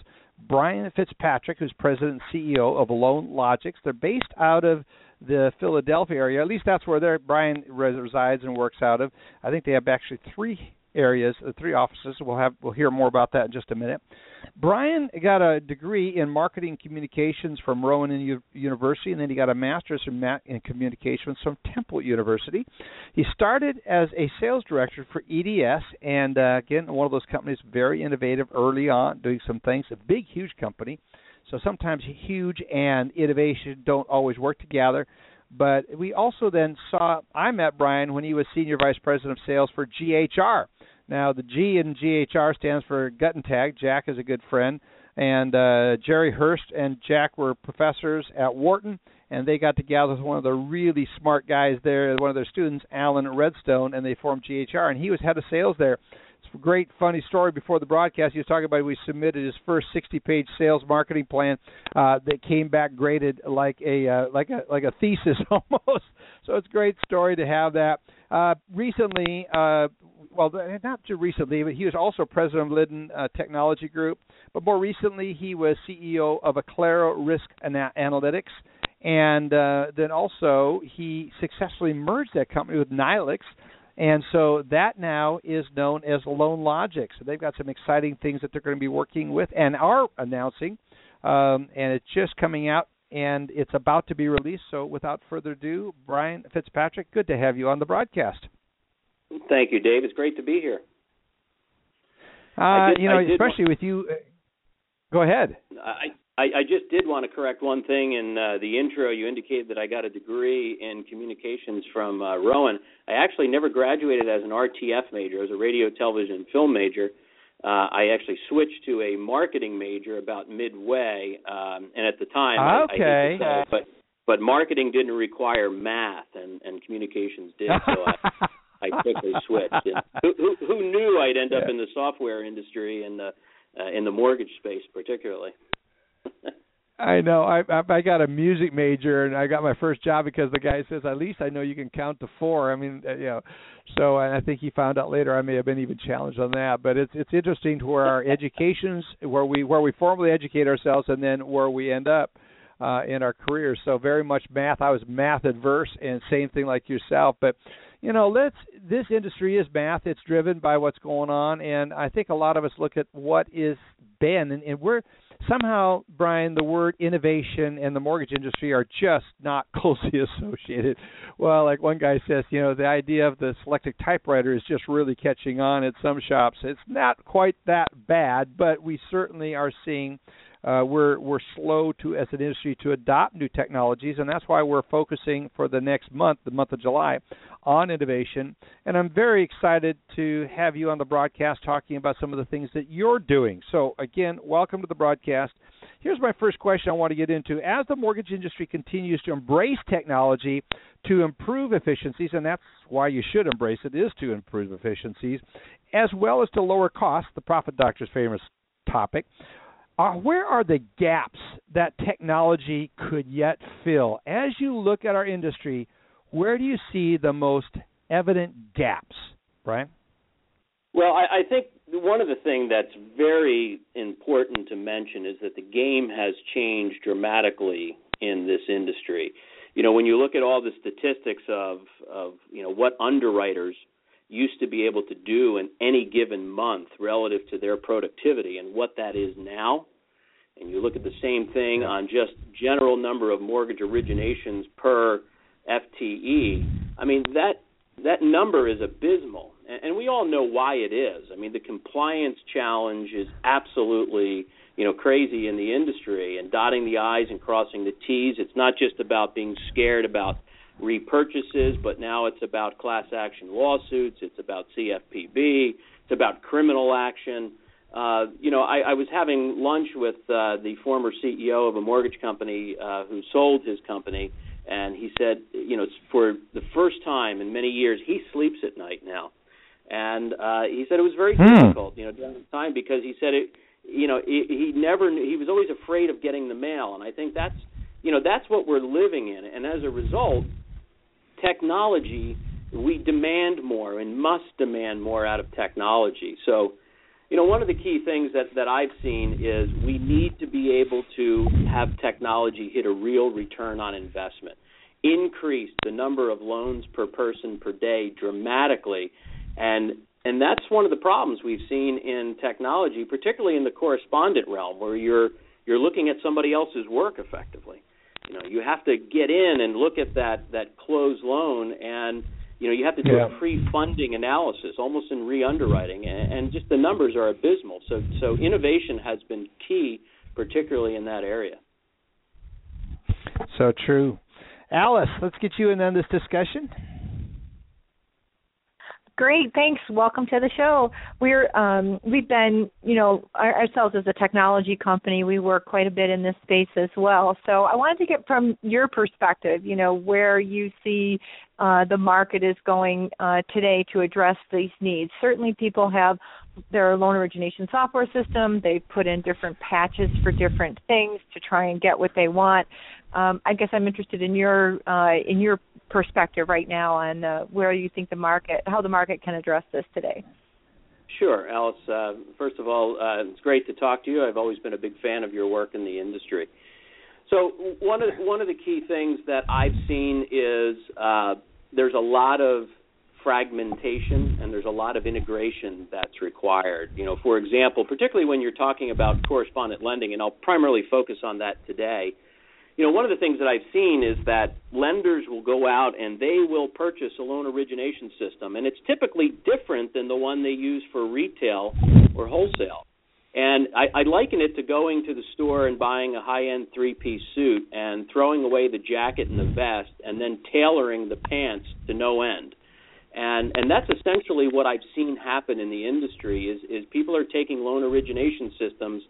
Brian Fitzpatrick, who's president and CEO of LoanLogics. They're based out of the Philadelphia area. At least that's where they're, Brian res- resides and works out of. I think they have actually three areas, the three offices. We'll have we'll hear more about that in just a minute. Brian got a degree in marketing communications from Rowan University, and then he got a master's in, ma- in communications from Temple University. He started as a sales director for EDS, and uh, again, one of those companies very innovative early on, doing some things. A big, huge company. So sometimes huge and innovation don't always work together. But we also then saw I met Brian when he was senior vice president of sales for GHR. Now the G in GHR stands for Gut and Tag. Jack is a good friend, and uh, Jerry Hurst and Jack were professors at Wharton, and they got together with one of the really smart guys there, one of their students, Alan Redstone, and they formed GHR. And he was head of sales there. Great funny story before the broadcast. He was talking about we submitted his first 60-page sales marketing plan uh, that came back graded like a uh, like a like a thesis almost. So it's a great story to have that. Uh, recently, uh, well, not too recently, but he was also president of Lydon uh, Technology Group. But more recently, he was CEO of Aclaro Risk Ana- Analytics, and uh, then also he successfully merged that company with Nilix. And so that now is known as Loan Logic. So they've got some exciting things that they're going to be working with and are announcing. Um, and it's just coming out and it's about to be released. So without further ado, Brian Fitzpatrick, good to have you on the broadcast. Thank you, Dave. It's great to be here. Uh, did- you know, especially with you. uh, Go ahead. I, I, I just did want to correct one thing in uh, the intro. You indicated that I got a degree in communications from uh, Rowan. I actually never graduated as an RTF major. I was a radio, television, and film major. Uh, I actually switched to a marketing major about midway, um, and at the time, I, I Okay. say but but marketing didn't require math, and and communications did. So I, I quickly switched. And who, who, who knew I'd end up in the software industry and the uh, in the mortgage space, particularly. I know. I, I I got a music major and I got my first job because the guy says at least I know you can count to four. I mean, uh, you know. So and I think he found out later I may have been even challenged on that. But it's it's interesting to where our educations where we where we formally educate ourselves and then where we end up uh in our careers. So very much math. I was math adverse and same thing like yourself. But you know, let's this industry is math. It's driven by what's going on and I think a lot of us look at what is been and, and we're somehow, Brian, the word innovation and the mortgage industry are just not closely associated. Well, like one guy says, you know, the idea of the selectric typewriter is just really catching on at some shops. It's not quite that bad, but we certainly are seeing uh, we're we're slow to as an industry to adopt new technologies, and that's why we're focusing for the next month, the month of July, on innovation. And I'm very excited to have you on the broadcast talking about some of the things that you're doing. So again, welcome to the broadcast. Here's my first question I want to get into. As the mortgage industry continues to embrace technology to improve efficiencies, and that's why you should embrace it, is to improve efficiencies, as well as to lower costs, the profit doctor's famous topic. Uh, where are the gaps that technology could yet fill? As you look at our industry, where do you see the most evident gaps, Brian? Well, I, I think one of the things that's very important to mention is that the game has changed dramatically in this industry. You know, when you look at all the statistics of of you know what underwriters used to be able to do in any given month relative to their productivity and what that is now, and you look at the same thing on just general number of mortgage originations per FTE, I mean that that number is abysmal, and, and we all know why it is. I mean, the compliance challenge is absolutely you know crazy in the industry, and dotting the i's and crossing the t's. It's not just about being scared about repurchases, but now it's about class action lawsuits. It's about CFPB. It's about criminal action. Uh, you know, I, I was having lunch with uh, the former CEO of a mortgage company uh, who sold his company, and he said, you know, for the first time in many years, he sleeps at night now, and uh, he said it was very Hmm. difficult, you know, during the time because he said it, you know, he, he never, knew, he was always afraid of getting the mail, and I think that's, you know, that's what we're living in, and as a result, technology, we demand more and must demand more out of technology. So, you know, one of the key things that, that I've seen is we need to be able to have technology hit a real return on investment, increase the number of loans per person per day dramatically, and and that's one of the problems we've seen in technology, particularly in the correspondent realm, where you're you're looking at somebody else's work effectively. You know, you have to get in and look at that that closed loan and you know you have to do Yeah. a pre-funding analysis almost in re-underwriting and, and just the numbers are abysmal so so innovation has been key particularly in that area So true. Alice, let's get you in on this discussion. Great, thanks. Welcome to the show. We're um, we've been, you know, our, ourselves as a technology company, we work quite a bit in this space as well. So I wanted to get from your perspective, you know, where you see uh, the market is going uh, today to address these needs. Certainly, people have their loan origination software system. They put in different patches for different things to try and get what they want. Um, I guess I'm interested in your uh, in your perspective right now on uh, where you think the market, how the market can address this today. Sure, Alice. Uh, first of all, uh, it's great to talk to you. I've always been a big fan of your work in the industry. So one of one of the key things that I've seen is uh, there's a lot of fragmentation and there's a lot of integration that's required. You know, for example, particularly when you're talking about correspondent lending, and I'll primarily focus on that today. you know, one of the things that I've seen is that lenders will go out and they will purchase a loan origination system, and it's typically different than the one they use for retail or wholesale. And I, I liken it to going to the store and buying a high-end three-piece suit and throwing away the jacket and the vest, and then tailoring the pants to no end. And and that's essentially what I've seen happen in the industry is is people are taking loan origination systems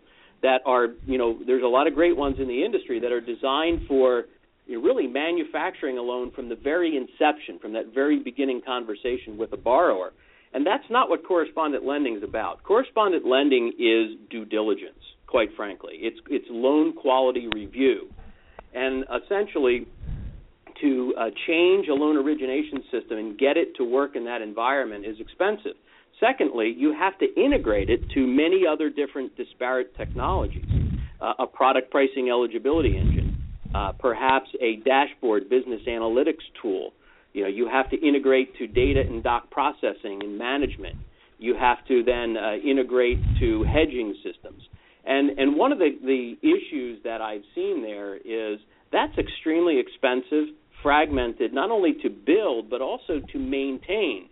that are you know there's a lot of great ones in the industry that are designed for you know, really manufacturing a loan from the very inception, from that very beginning conversation with a borrower. And that's not what correspondent lending is about. Correspondent lending is due diligence, quite frankly. It's it's loan quality review. And essentially to uh, change a loan origination system and get it to work in that environment is expensive. Secondly, you have to integrate it to many other different disparate technologies uh, a product pricing eligibility engine, uh, perhaps a dashboard business analytics tool. You know, you have to integrate to data and doc processing and management. You have to then uh, integrate to hedging systems. And and one of the, the issues that I've seen there is that's extremely expensive, fragmented, not only to build but also to maintain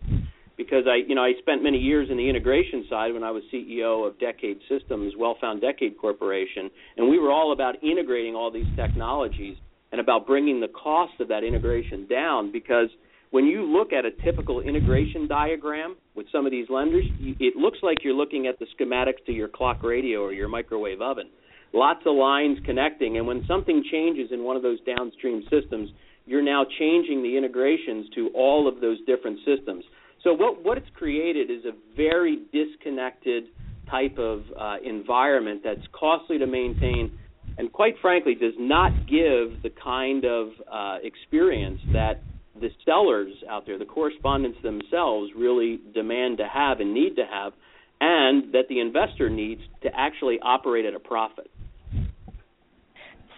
because I, you know, I spent many years in the integration side when I was CEO of Decade Systems, Well Found Decade Corporation, and we were all about integrating all these technologies and about bringing the cost of that integration down because when you look at a typical integration diagram with some of these lenders, it looks like you're looking at the schematics to your clock radio or your microwave oven. Lots of lines connecting, and when something changes in one of those downstream systems, you're now changing the integrations to all of those different systems. So what what it's created is a very disconnected type of uh, environment that's costly to maintain, and quite frankly does not give the kind of uh, experience that the sellers out there, the correspondents themselves, really demand to have and need to have, and that the investor needs to actually operate at a profit.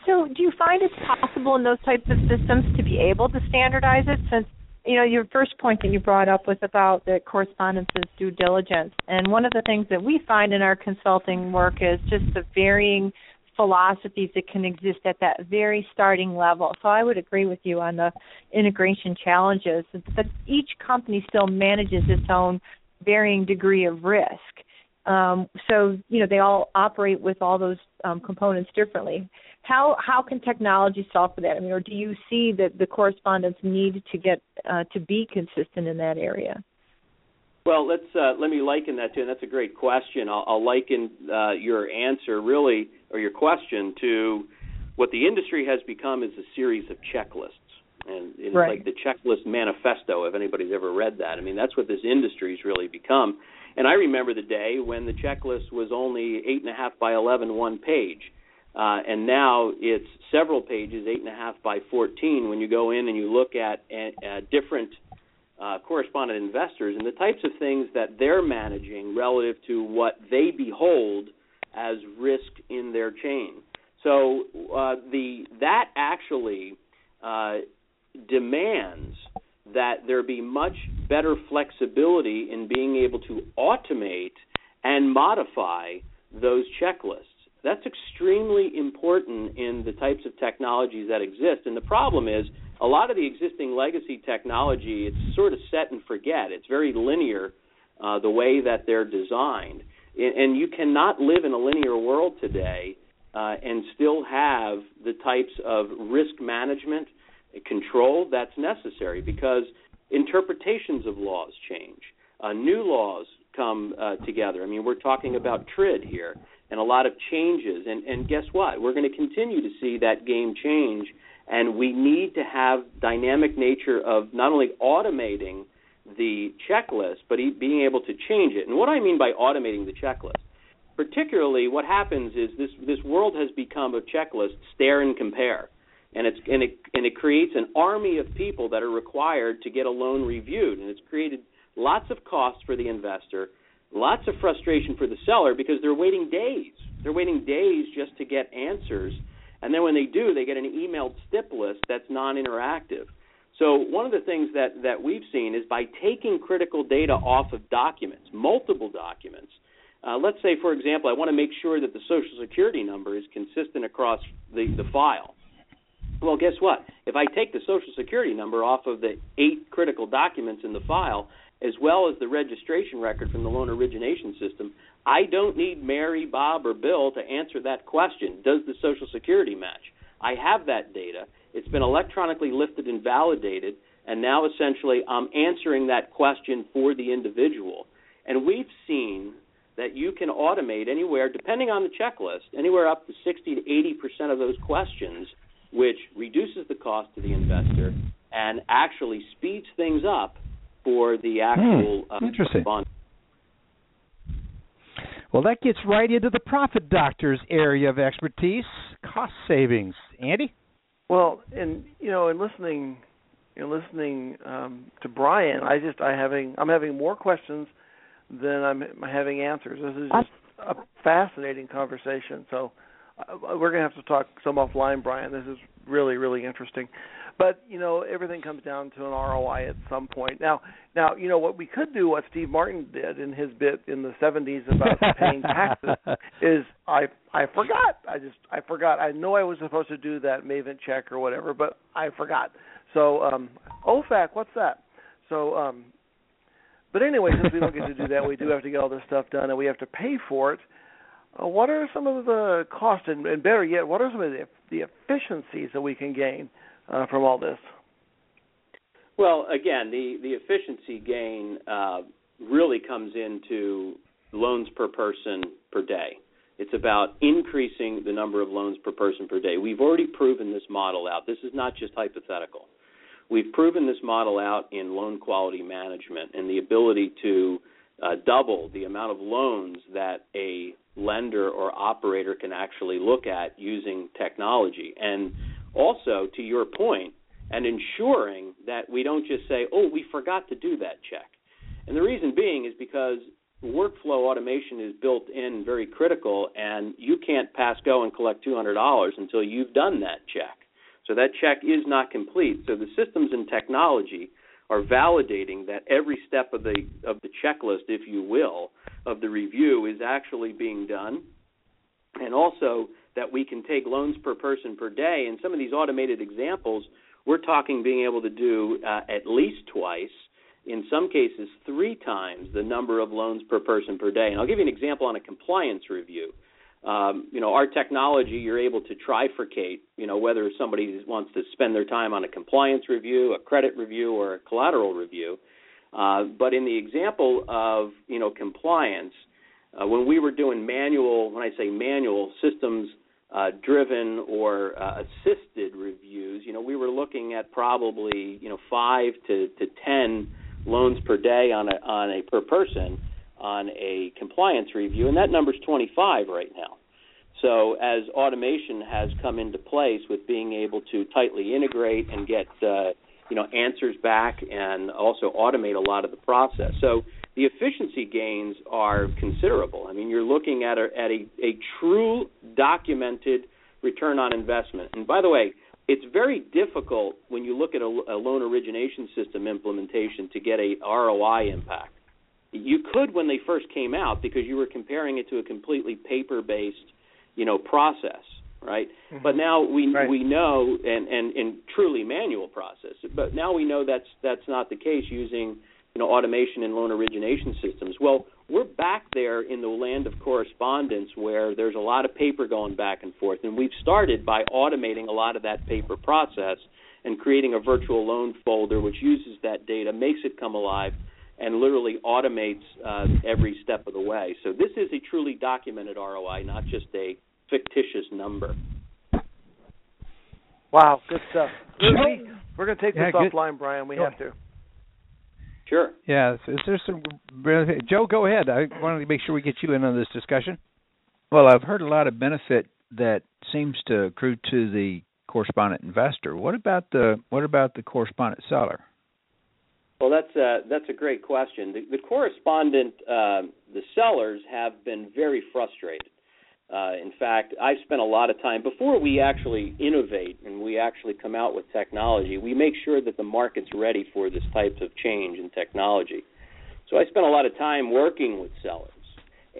So, do you find it's possible in those types of systems to be able to standardize it since you know, your first point that you brought up was about the correspondence's due diligence. And one of the things that we find in our consulting work is just the varying philosophies that can exist at that very starting level. So I would agree with you on the integration challenges, but each company still manages its own varying degree of risk. Um, so you know they all operate with all those um, components differently. How how can technology solve for that? I mean, or do you see that the correspondents need to get uh, to be consistent in that area? Well, let's uh, let me liken that to, and that's a great question. I'll, I'll liken uh, your answer really, or your question, to what the industry has become is a series of checklists, and it's right. like the checklist manifesto. If anybody's ever read that, I mean, that's what this industry's really become and I remember the day when the checklist was only eight and a half by eleven, one page, uh, and now it's several pages, eight and a half by fourteen. When you go in and you look at, at, different uh, correspondent investors and the types of things that they're managing relative to what they behold as risk in their chain. So uh, the that actually uh, demands that there be much better flexibility in being able to automate and modify those checklists. That's extremely important in the types of technologies that exist. And the problem is, a lot of the existing legacy technology, it's sort of set and forget. It's very linear, uh, the way that they're designed. And you cannot live in a linear world today uh, and still have the types of risk management control that's necessary because interpretations of laws change. Uh, new laws come uh, together. I mean, we're talking about TRID here and a lot of changes. And, and guess what? We're going to continue to see that game change. And we need to have dynamic nature of not only automating the checklist, but being able to change it. And what I mean by automating the checklist, particularly what happens is this, this world has become a checklist, stare and compare and it's and it and it creates an army of people that are required to get a loan reviewed, and it's created lots of costs for the investor, lots of frustration for the seller because they're waiting days. They're waiting days just to get answers, and then when they do, they get an emailed stip list that's non-interactive. So one of the things that that we've seen is by taking critical data off of documents, multiple documents. Uh, let's say, for example, I want to make sure that the social security number is consistent across the, the file Well, guess what? If I take the Social Security number off of the eight critical documents in the file, as well as the registration record from the loan origination system, I don't need Mary, Bob, or Bill to answer that question. Does the Social Security match? I have that data. It's been electronically lifted and validated, and now essentially I'm answering that question for the individual. And we've seen that you can automate anywhere, depending on the checklist, anywhere up to 60 to 80 percent of those questions, which reduces the cost to the investor and actually speeds things up for the actual hmm. Interesting. Uh, well, that gets right into the profit doctor's area of expertise, cost savings. Andy? Well, and you know, in listening, in listening um, to Brian, I just I having I'm having more questions than I'm having answers. This is just a fascinating conversation. So uh, we're going to have to talk some offline, Brian. This is really really interesting. But you know, everything comes down to an ROI at some point. Now, now you know what we could do. What Steve Martin did in his bit in the '70s about paying taxes is I I forgot. I just I forgot. I know I was supposed to do that Maven check or whatever, but I forgot. So um OFAC, what's that? So um but anyway, since we don't get to do that, we do have to get all this stuff done, and we have to pay for it. Uh, what are some of the costs, and, and better yet, what are some of the, the efficiencies that we can gain uh, from all this? Well, again, the the efficiency gain uh, really comes into loans per person per day. It's about increasing the number of loans per person per day. We've already proven this model out. This is not just hypothetical. We've proven this model out in loan quality management and the ability to uh, double the amount of loans that a lender or operator can actually look at using technology. And also, to your point, and ensuring that we don't just say, oh, we forgot to do that check. And the reason being is because workflow automation is built in very critical, and you can't pass go and collect $200 until you've done that check. So that check is not complete. So the systems and technology are validating that every step of the of the checklist, if you will, of the review is actually being done, and also that we can take loans per person per day. And some of these automated examples, we're talking being able to do uh, at least twice, in some cases three times the number of loans per person per day. And I'll give you an example on a compliance review. Um, you know, our technology, you're able to trifurcate, you know, whether somebody wants to spend their time on a compliance review, a credit review, or a collateral review. Uh, but in the example of, you know, compliance, uh, when we were doing manual, when I say manual, systems uh, driven or uh, assisted reviews, you know, we were looking at probably, you know, five to, to ten loans per day on a on a per person on a compliance review, and that number's 25 right now. So as automation has come into place with being able to tightly integrate and get uh, you know answers back and also automate a lot of the process. So the efficiency gains are considerable. I mean, you're looking at a, at a, a true documented return on investment. And by the way, it's very difficult when you look at a, a loan origination system implementation to get a ROI impact you could when they first came out because you were comparing it to a completely paper-based, you know, process, right? Mm-hmm. But now we right. we know and, and and truly manual process. But now we know that's that's not the case using you know automation and loan origination systems. Well, we're back there in the land of correspondence where there's a lot of paper going back and forth, and we've started by automating a lot of that paper process and creating a virtual loan folder which uses that data, makes it come alive and literally automates uh, every step of the way. So this is a truly documented ROI, not just a fictitious number. Wow, good stuff. We, we're going to take this good. offline, Brian. We go have to. Sure. Yeah. Is there some? Joe, go ahead. I wanted to make sure we get you in on this discussion. Well, I've heard a lot of benefit that seems to accrue to the correspondent investor. What about the what about the correspondent seller? Well, that's a, that's a great question. The, the correspondent, uh, the sellers have been very frustrated. Uh, in fact, I've spent a lot of time before we actually innovate and we actually come out with technology. We make sure that the market's ready for this type of change in technology. So I spent a lot of time working with sellers,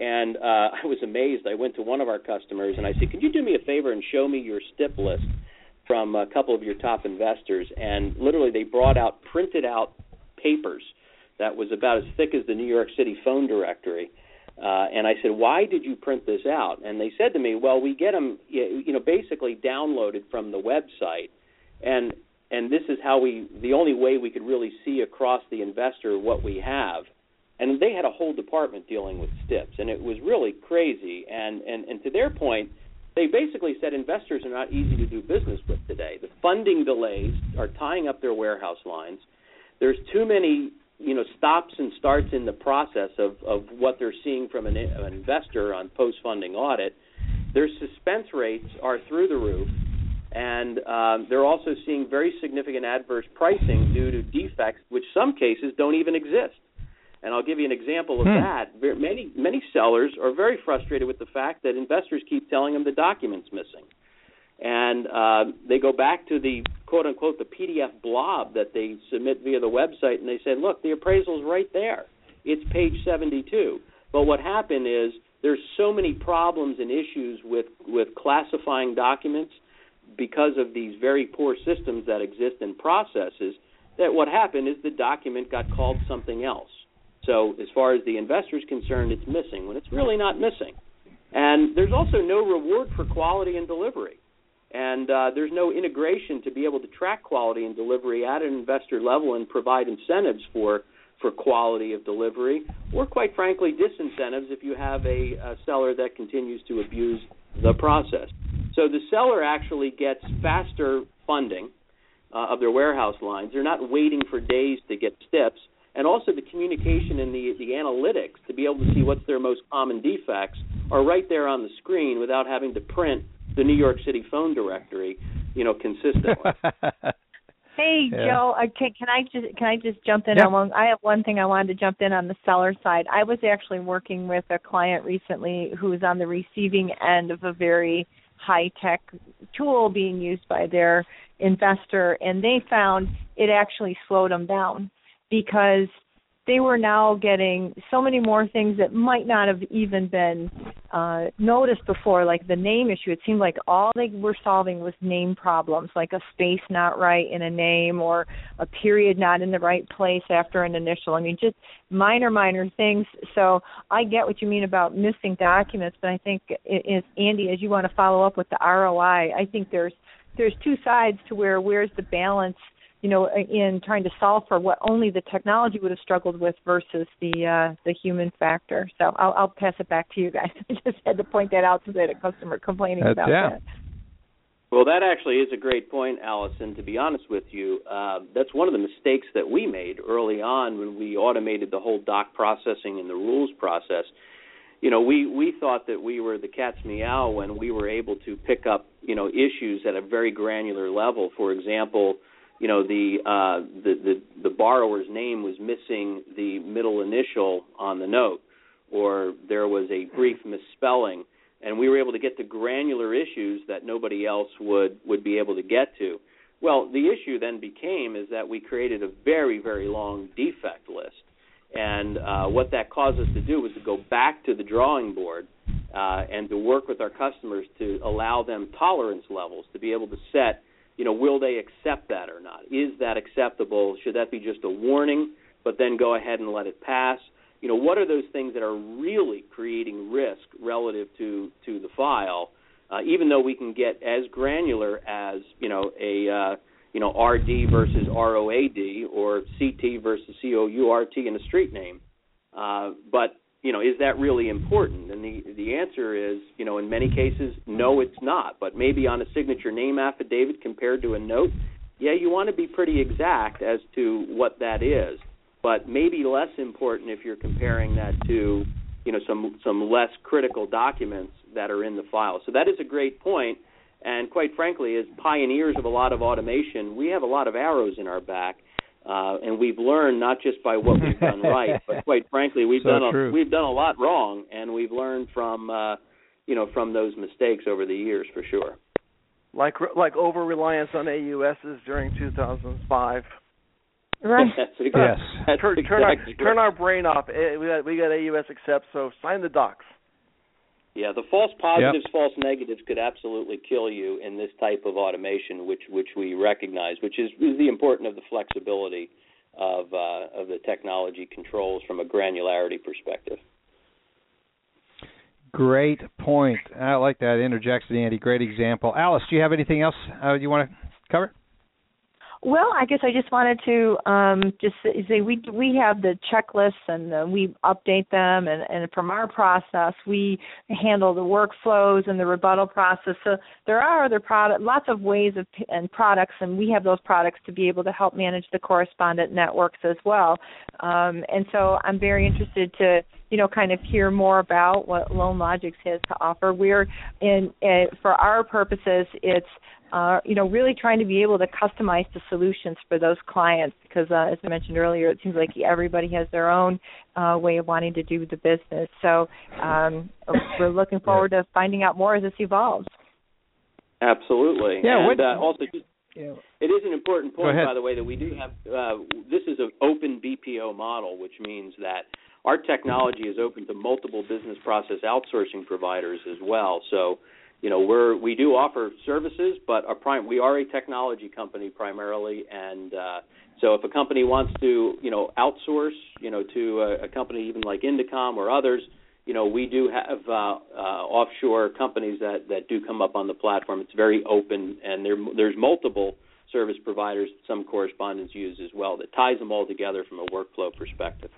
and uh, I was amazed. I went to one of our customers and I said, "Could you do me a favor and show me your STIP list from a couple of your top investors, and literally they brought out printed out papers that was about as thick as the New York City phone directory. Uh, and I said, "Why did you print this out?" And they said to me, "Well, we get them, you know, basically downloaded from the website, and and this is how we the only way we could really see across the investor what we have." And they had a whole department dealing with STIPs, and it was really crazy. And and and to their point, they basically said investors are not easy to do business with today. The funding delays are tying up their warehouse lines. There's too many you know stops and starts in the process of of what they're seeing from an, an investor on post funding audit. Their suspense rates are through the roof, and um, they're also seeing very significant adverse pricing due to defects, which some cases don't even exist. And I'll give you an example of hmm. that. Many many sellers are very frustrated with the fact that investors keep telling them the document's missing and uh, they go back to the quote unquote the PDF blob that they submit via the website, and they say, look, the appraisal's right there. It's page 72. But what happened is there's so many problems and issues with with classifying documents because of these very poor systems that exist and processes that what happened is the document got called something else. So as far as the investor's concerned, it's missing when it's really not missing. And there's also no reward for quality and delivery and uh, there's no integration to be able to track quality and delivery at an investor level and provide incentives for for quality of delivery, or quite frankly, disincentives if you have a, a seller that continues to abuse the process. So the seller actually gets faster funding uh, of their warehouse lines. They're not waiting for days to get STIPs, and also the communication and the the analytics to be able to see what's their most common defects are right there on the screen without having to print the New York City phone directory, you know, consistently. hey yeah. Joe, uh, can, can I just can I just jump in yeah. on one? I have one thing I wanted to jump in on the seller side. I was actually working with a client recently who was on the receiving end of a very high tech tool being used by their investor, and they found it actually slowed them down because they were now getting so many more things that might not have even been uh, noticed before, like the name issue. It seemed like all they were solving was name problems, like a space not right in a name or a period not in the right place after an initial. I mean, just minor, minor things. So I get what you mean about missing documents, but I think, it, Andy, as you want to follow up with the ROI, I think there's there's two sides to where where's the balance – you know, in trying to solve for what only the technology would have struggled with versus the uh, the human factor. So I'll, I'll pass it back to you guys. I just had to point that out to the customer complaining That's, about yeah. that. Well, that actually is a great point, Allison. To be honest with you, uh, that's one of the mistakes that we made early on when we automated the whole doc processing and the rules process. You know, we we thought that we were the cat's meow when we were able to pick up you know issues at a very granular level. For example, you know the uh, the, the the borrower's name was missing the middle initial on the note, or there was a brief misspelling, and we were able to get to granular issues that nobody else would would be able to get to. Well, the issue then became is that we created a very very long defect list, and uh, what that caused us to do was to go back to the drawing board. Uh, and to work with our customers to allow them tolerance levels to be able to set you know, will they accept that or not? Is that acceptable? Should that be just a warning, but then go ahead and let it pass? You know, what are those things that are really creating risk relative to to the file? Uh, even though we can get as granular as you know a uh, you know RD versus ROAD or CT versus COURT in a street name, uh, but you know, is that really important? And the the answer is, you know, in many cases, no, it's not. But maybe on a signature name affidavit compared to a note, yeah, you want to be pretty exact as to what that is. But maybe less important if you're comparing that to, you know, some some less critical documents that are in the file. So that is a great point. And quite frankly, as pioneers of a lot of automation, we have a lot of arrows in our back uh, and we've learned not just by what we've done right, but quite frankly, we've so done a, we've done a lot wrong, and we've learned from uh, you know from those mistakes over the years for sure. Like like over reliance on AUSs during 2005. Right. That's yes. That's turn, exactly turn, our, right. turn our brain off. Eh, we got we got AUS accept, so sign the docs. Yeah, the false positives, yep. false negatives could absolutely kill you in this type of automation, which which we recognize, which is, is the importance of the flexibility of uh, of the technology controls from a granularity perspective. Great point. I like that interjection, Andy. Great example. Alice, do you have anything else uh, you want to cover? Well, I guess I just wanted to um, just say we we have the checklists and uh, we update them, and, and from our process we handle the workflows and the rebuttal process. So there are other product, lots of ways of and products, and we have those products to be able to help manage the correspondent networks as well. Um, and so I'm very interested to you know kind of hear more about what LoanLogics has to offer. We're in uh, for our purposes, it's uh, you know, really trying to be able to customize the solutions for those clients because, uh, as I mentioned earlier, it seems like everybody has their own uh, way of wanting to do the business. So um, we're looking forward to finding out more as this evolves. Absolutely. Yeah. And, what, uh, also, just, it is an important point, by the way, that we do have. Uh, this is an open BPO model, which means that our technology is open to multiple business process outsourcing providers as well. So you know we're we do offer services but our prime we are a technology company primarily and uh so if a company wants to you know outsource you know to a, a company even like Indecomm or others you know we do have uh, uh offshore companies that that do come up on the platform. It's very open and there there's multiple service providers some correspondents use as well that ties them all together from a workflow perspective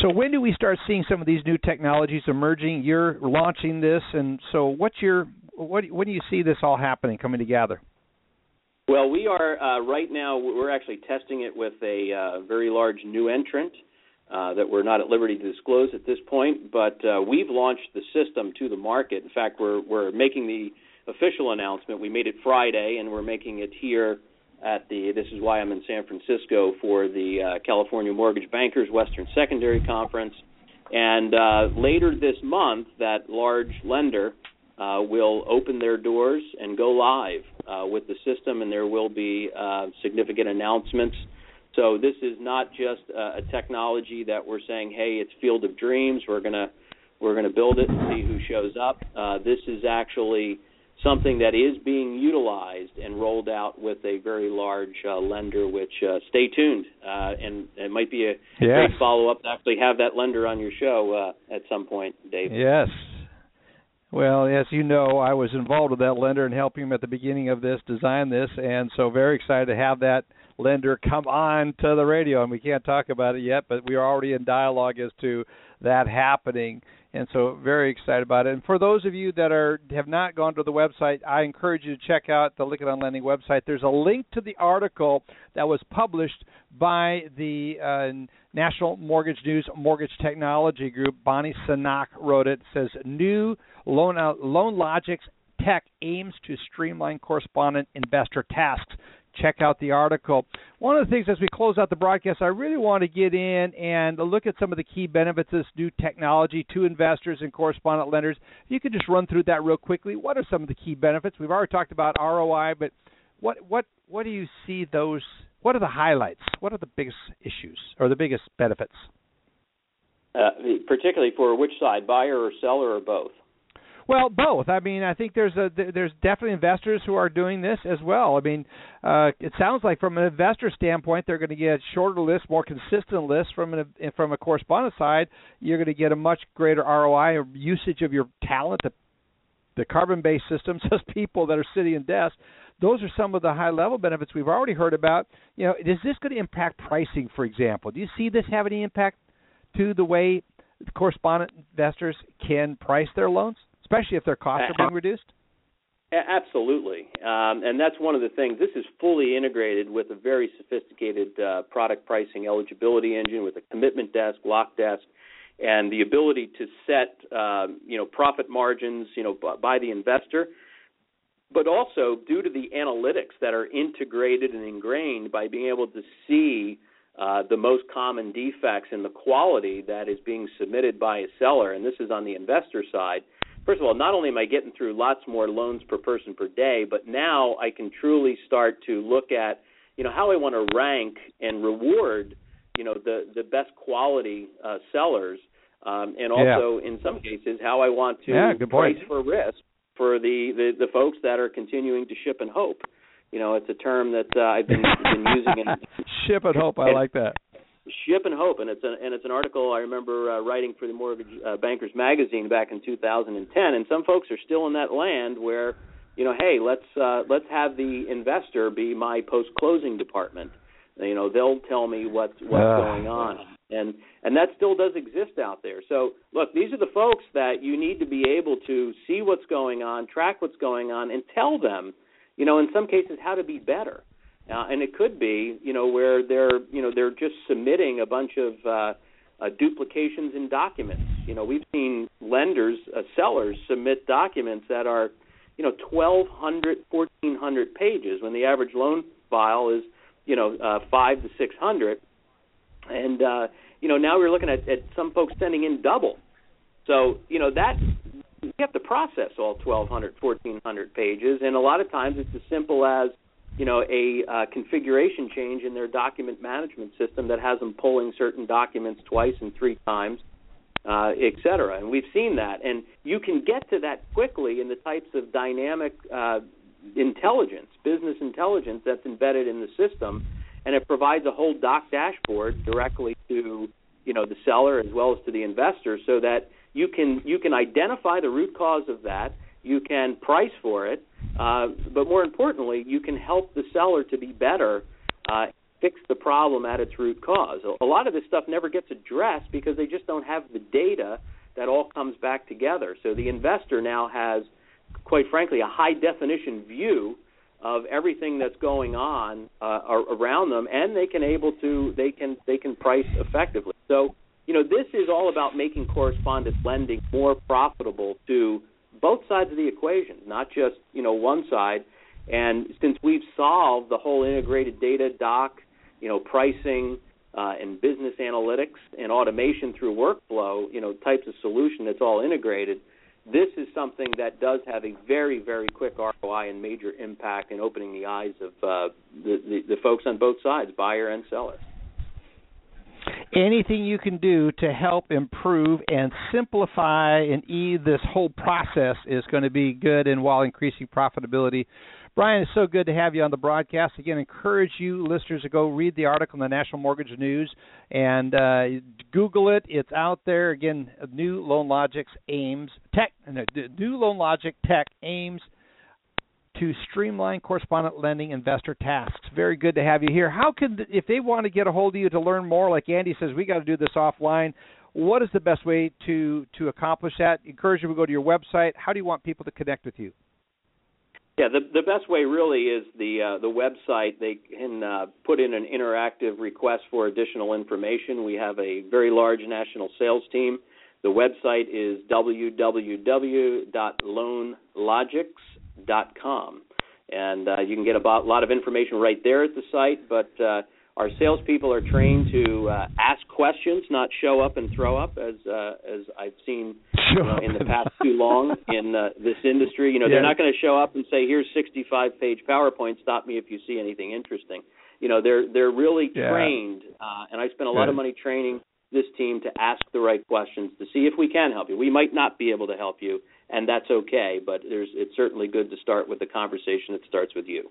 so when do we start seeing some of these new technologies emerging? You're launching this, and so what's your what when do you see this all happening, coming together? Well, we are uh, right now. We're actually testing it with a uh, very large new entrant uh, that we're not at liberty to disclose at this point. But uh, we've launched the system to the market. In fact, we're we're making the official announcement. We made it Friday, and we're making it here at the this is why I'm in San Francisco for the uh, California Mortgage Bankers Western Secondary Conference. And uh, later this month, that large lender uh, will open their doors and go live uh, with the system, and there will be uh, significant announcements. So this is not just a, a technology that we're saying, "Hey, it's Field of Dreams. We're gonna we're gonna build it and see who shows up." Uh, this is actually something that is being utilized and rolled out with a very large uh, lender. Which uh, stay tuned, uh, and it might be a yes. great follow up to actually have that lender on your show uh, at some point, Dave. Yes. Well, as you know, I was involved with that lender and helping him at the beginning of this, design this, and so very excited to have that lender come on to the radio. And we can't talk about it yet, but we are already in dialogue as to that happening and so very excited about it. And for those of you that are have not gone to the website, I encourage you to check out the Lykken on Lending website. There's a link to the article that was published by the uh, National Mortgage News Mortgage Technology Group. Bonnie Sinnock wrote it. It says new loan uh, LoanLogics tech aims to streamline correspondent investor tasks check out the article. One of the things as we close out the broadcast, I really want to get in and look at some of the key benefits of this new technology to investors and correspondent lenders. If you could just run through that real quickly. What are some of the key benefits? We've already talked about ROI, but what what what do you see those? What are the highlights? What are the biggest issues or the biggest benefits? Uh, particularly for which side, buyer or seller, or both? Well, both. I mean, I think there's a there's definitely investors who are doing this as well. I mean, uh, it sounds like from an investor standpoint, they're going to get shorter lists, more consistent lists. From an from a correspondent side, you're going to get a much greater ROI or usage of your talent. The, the carbon-based systems, those people that are sitting in desks, those are some of the high-level benefits we've already heard about. You know, is this going to impact pricing, for example? Do you see this have any impact to the way correspondent investors can price their loans? Especially if their costs are being reduced? Absolutely, um, and that's one of the things. This is fully integrated with a very sophisticated uh, product pricing eligibility engine with a commitment desk, lock desk, and the ability to set um, you know profit margins you know by the investor, but also due to the analytics that are integrated and ingrained by being able to see uh, the most common defects in the quality that is being submitted by a seller, and this is on the investor side first of all, not only am I getting through lots more loans per person per day, but now I can truly start to look at, you know, how I want to rank and reward, you know, the the best quality uh, sellers um, and also in some cases how I want to Yeah, good point. price for risk for the, the the folks that are continuing to ship and hope. You know, it's a term that uh, I've been, been using in Ship and hope. I And- like that. Ship and Hope, and it's a, and it's an article I remember uh, writing for the Mortgage uh, Bankers magazine back in 2010. And some folks are still in that land where, you know, hey, let's uh, let's have the investor be my post closing department. You know, they'll tell me what's what's Ah. going on, and and that still does exist out there. So look, these are the folks that you need to be able to see what's going on, track what's going on, and tell them, you know, in some cases how to be better. Uh, and it could be, you know, where they're, you know, they're just submitting a bunch of uh, uh, duplications in documents. You know, we've seen lenders, uh, sellers submit documents that are, you know, 1,200, 1,400 pages when the average loan file is, you know, uh, five to 600. And uh, you know, now we're looking at, at some folks sending in double. So you know that you have to process all 1,200, 1,400 pages, and a lot of times it's as simple as you know a uh, configuration change in their document management system that has them pulling certain documents twice and three times, uh, et cetera. And we've seen that, and you can get to that quickly in the types of dynamic uh, intelligence, business intelligence that's embedded in the system, and it provides a whole doc dashboard directly to you know the seller as well as to the investor, so that you can you can identify the root cause of that. You can price for it, uh, but more importantly, you can help the seller to be better, uh, fix the problem at its root cause. A lot of this stuff never gets addressed because they just don't have the data that all comes back together. So the investor now has, quite frankly, a high definition view of everything that's going on uh, around them, and they can able to they can they can price effectively. So you know this is all about making correspondent lending more profitable to both sides of the equation, not just you know one side. And since we've solved the whole integrated data doc, you know pricing uh, and business analytics and automation through workflow, you know types of solution that's all integrated. This is something that does have a very, very quick ROI and major impact in opening the eyes of uh, the, the the folks on both sides, buyer and seller. Anything you can do to help improve and simplify and ease this whole process is going to be good and while increasing profitability. Brian, it's so good to have you on the broadcast. Again, encourage you listeners to go read the article in the National Mortgage News and uh, Google it. It's out there. Again, New LoanLogics aims tech. No, New Loan Logic Tech aims to streamline correspondent lending investor tasks. Very good to have you here. How can if they want to get a hold of you to learn more, like Andy says, we got to do this offline. What is the best way to to accomplish that? Encourage them to go to your website. How do you want people to connect with you? Yeah, the the best way really is the uh, the website. They can uh, put in an interactive request for additional information. We have a very large national sales team. The website is www.loanlogics.com, and uh, you can get a lot of information right there at the site. But uh, our salespeople are trained to uh, ask questions, not show up and throw up, as uh, as I've seen you know, in the past too long in uh, this industry. You know, Yeah. they're not going to show up and say, "Here's 65-page PowerPoint. Stop me if you see anything interesting." You know, they're they're really Yeah. trained, uh, and I spent a lot Good. of money training this team to ask the right questions to see if we can help you. We might not be able to help you, and that's okay. But there's it's certainly good to start with the conversation that starts with you.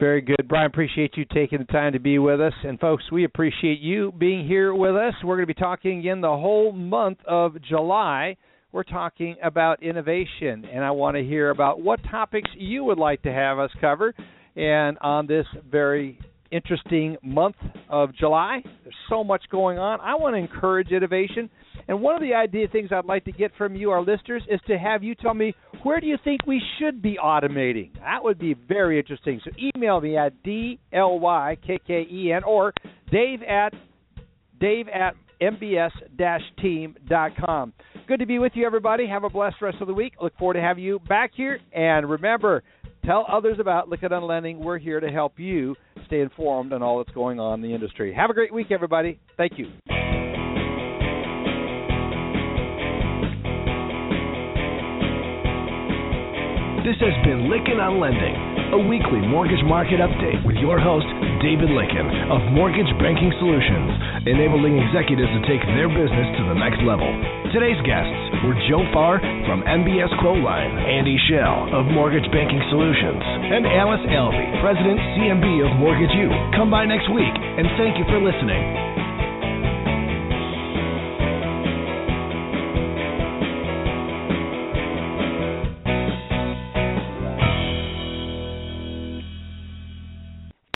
Very good. Brian, appreciate you taking the time to be with us. And folks, we appreciate you being here with us. We're going to be talking again the whole month of July. We're talking about innovation, and I want to hear about what topics you would like to have us cover. And on this very interesting month of July, there's so much going on. I want to encourage innovation. And one of the idea things I'd like to get from you, our listeners, is to have you tell me where do you think we should be automating? That would be very interesting. So email me at D L Y K K E N or Dave at Dave at mbs-team.com. Good to be with you, everybody. Have a blessed rest of the week. Look forward to having you back here. And remember, tell others about Lykken on Lending. We're here to help you stay informed on all that's going on in the industry. Have a great week, everybody. Thank you. This has been Lykken on Lending, a weekly mortgage market update with your host, David Lykken of Mortgage Banking Solutions, enabling executives to take their business to the next level. Today's guests were Joe Farr from MBS Quoteline, Andy Shell of Mortgage Banking Solutions, and Alice Alvey, President CMB of Mortgage U. Come by next week, and thank you for listening.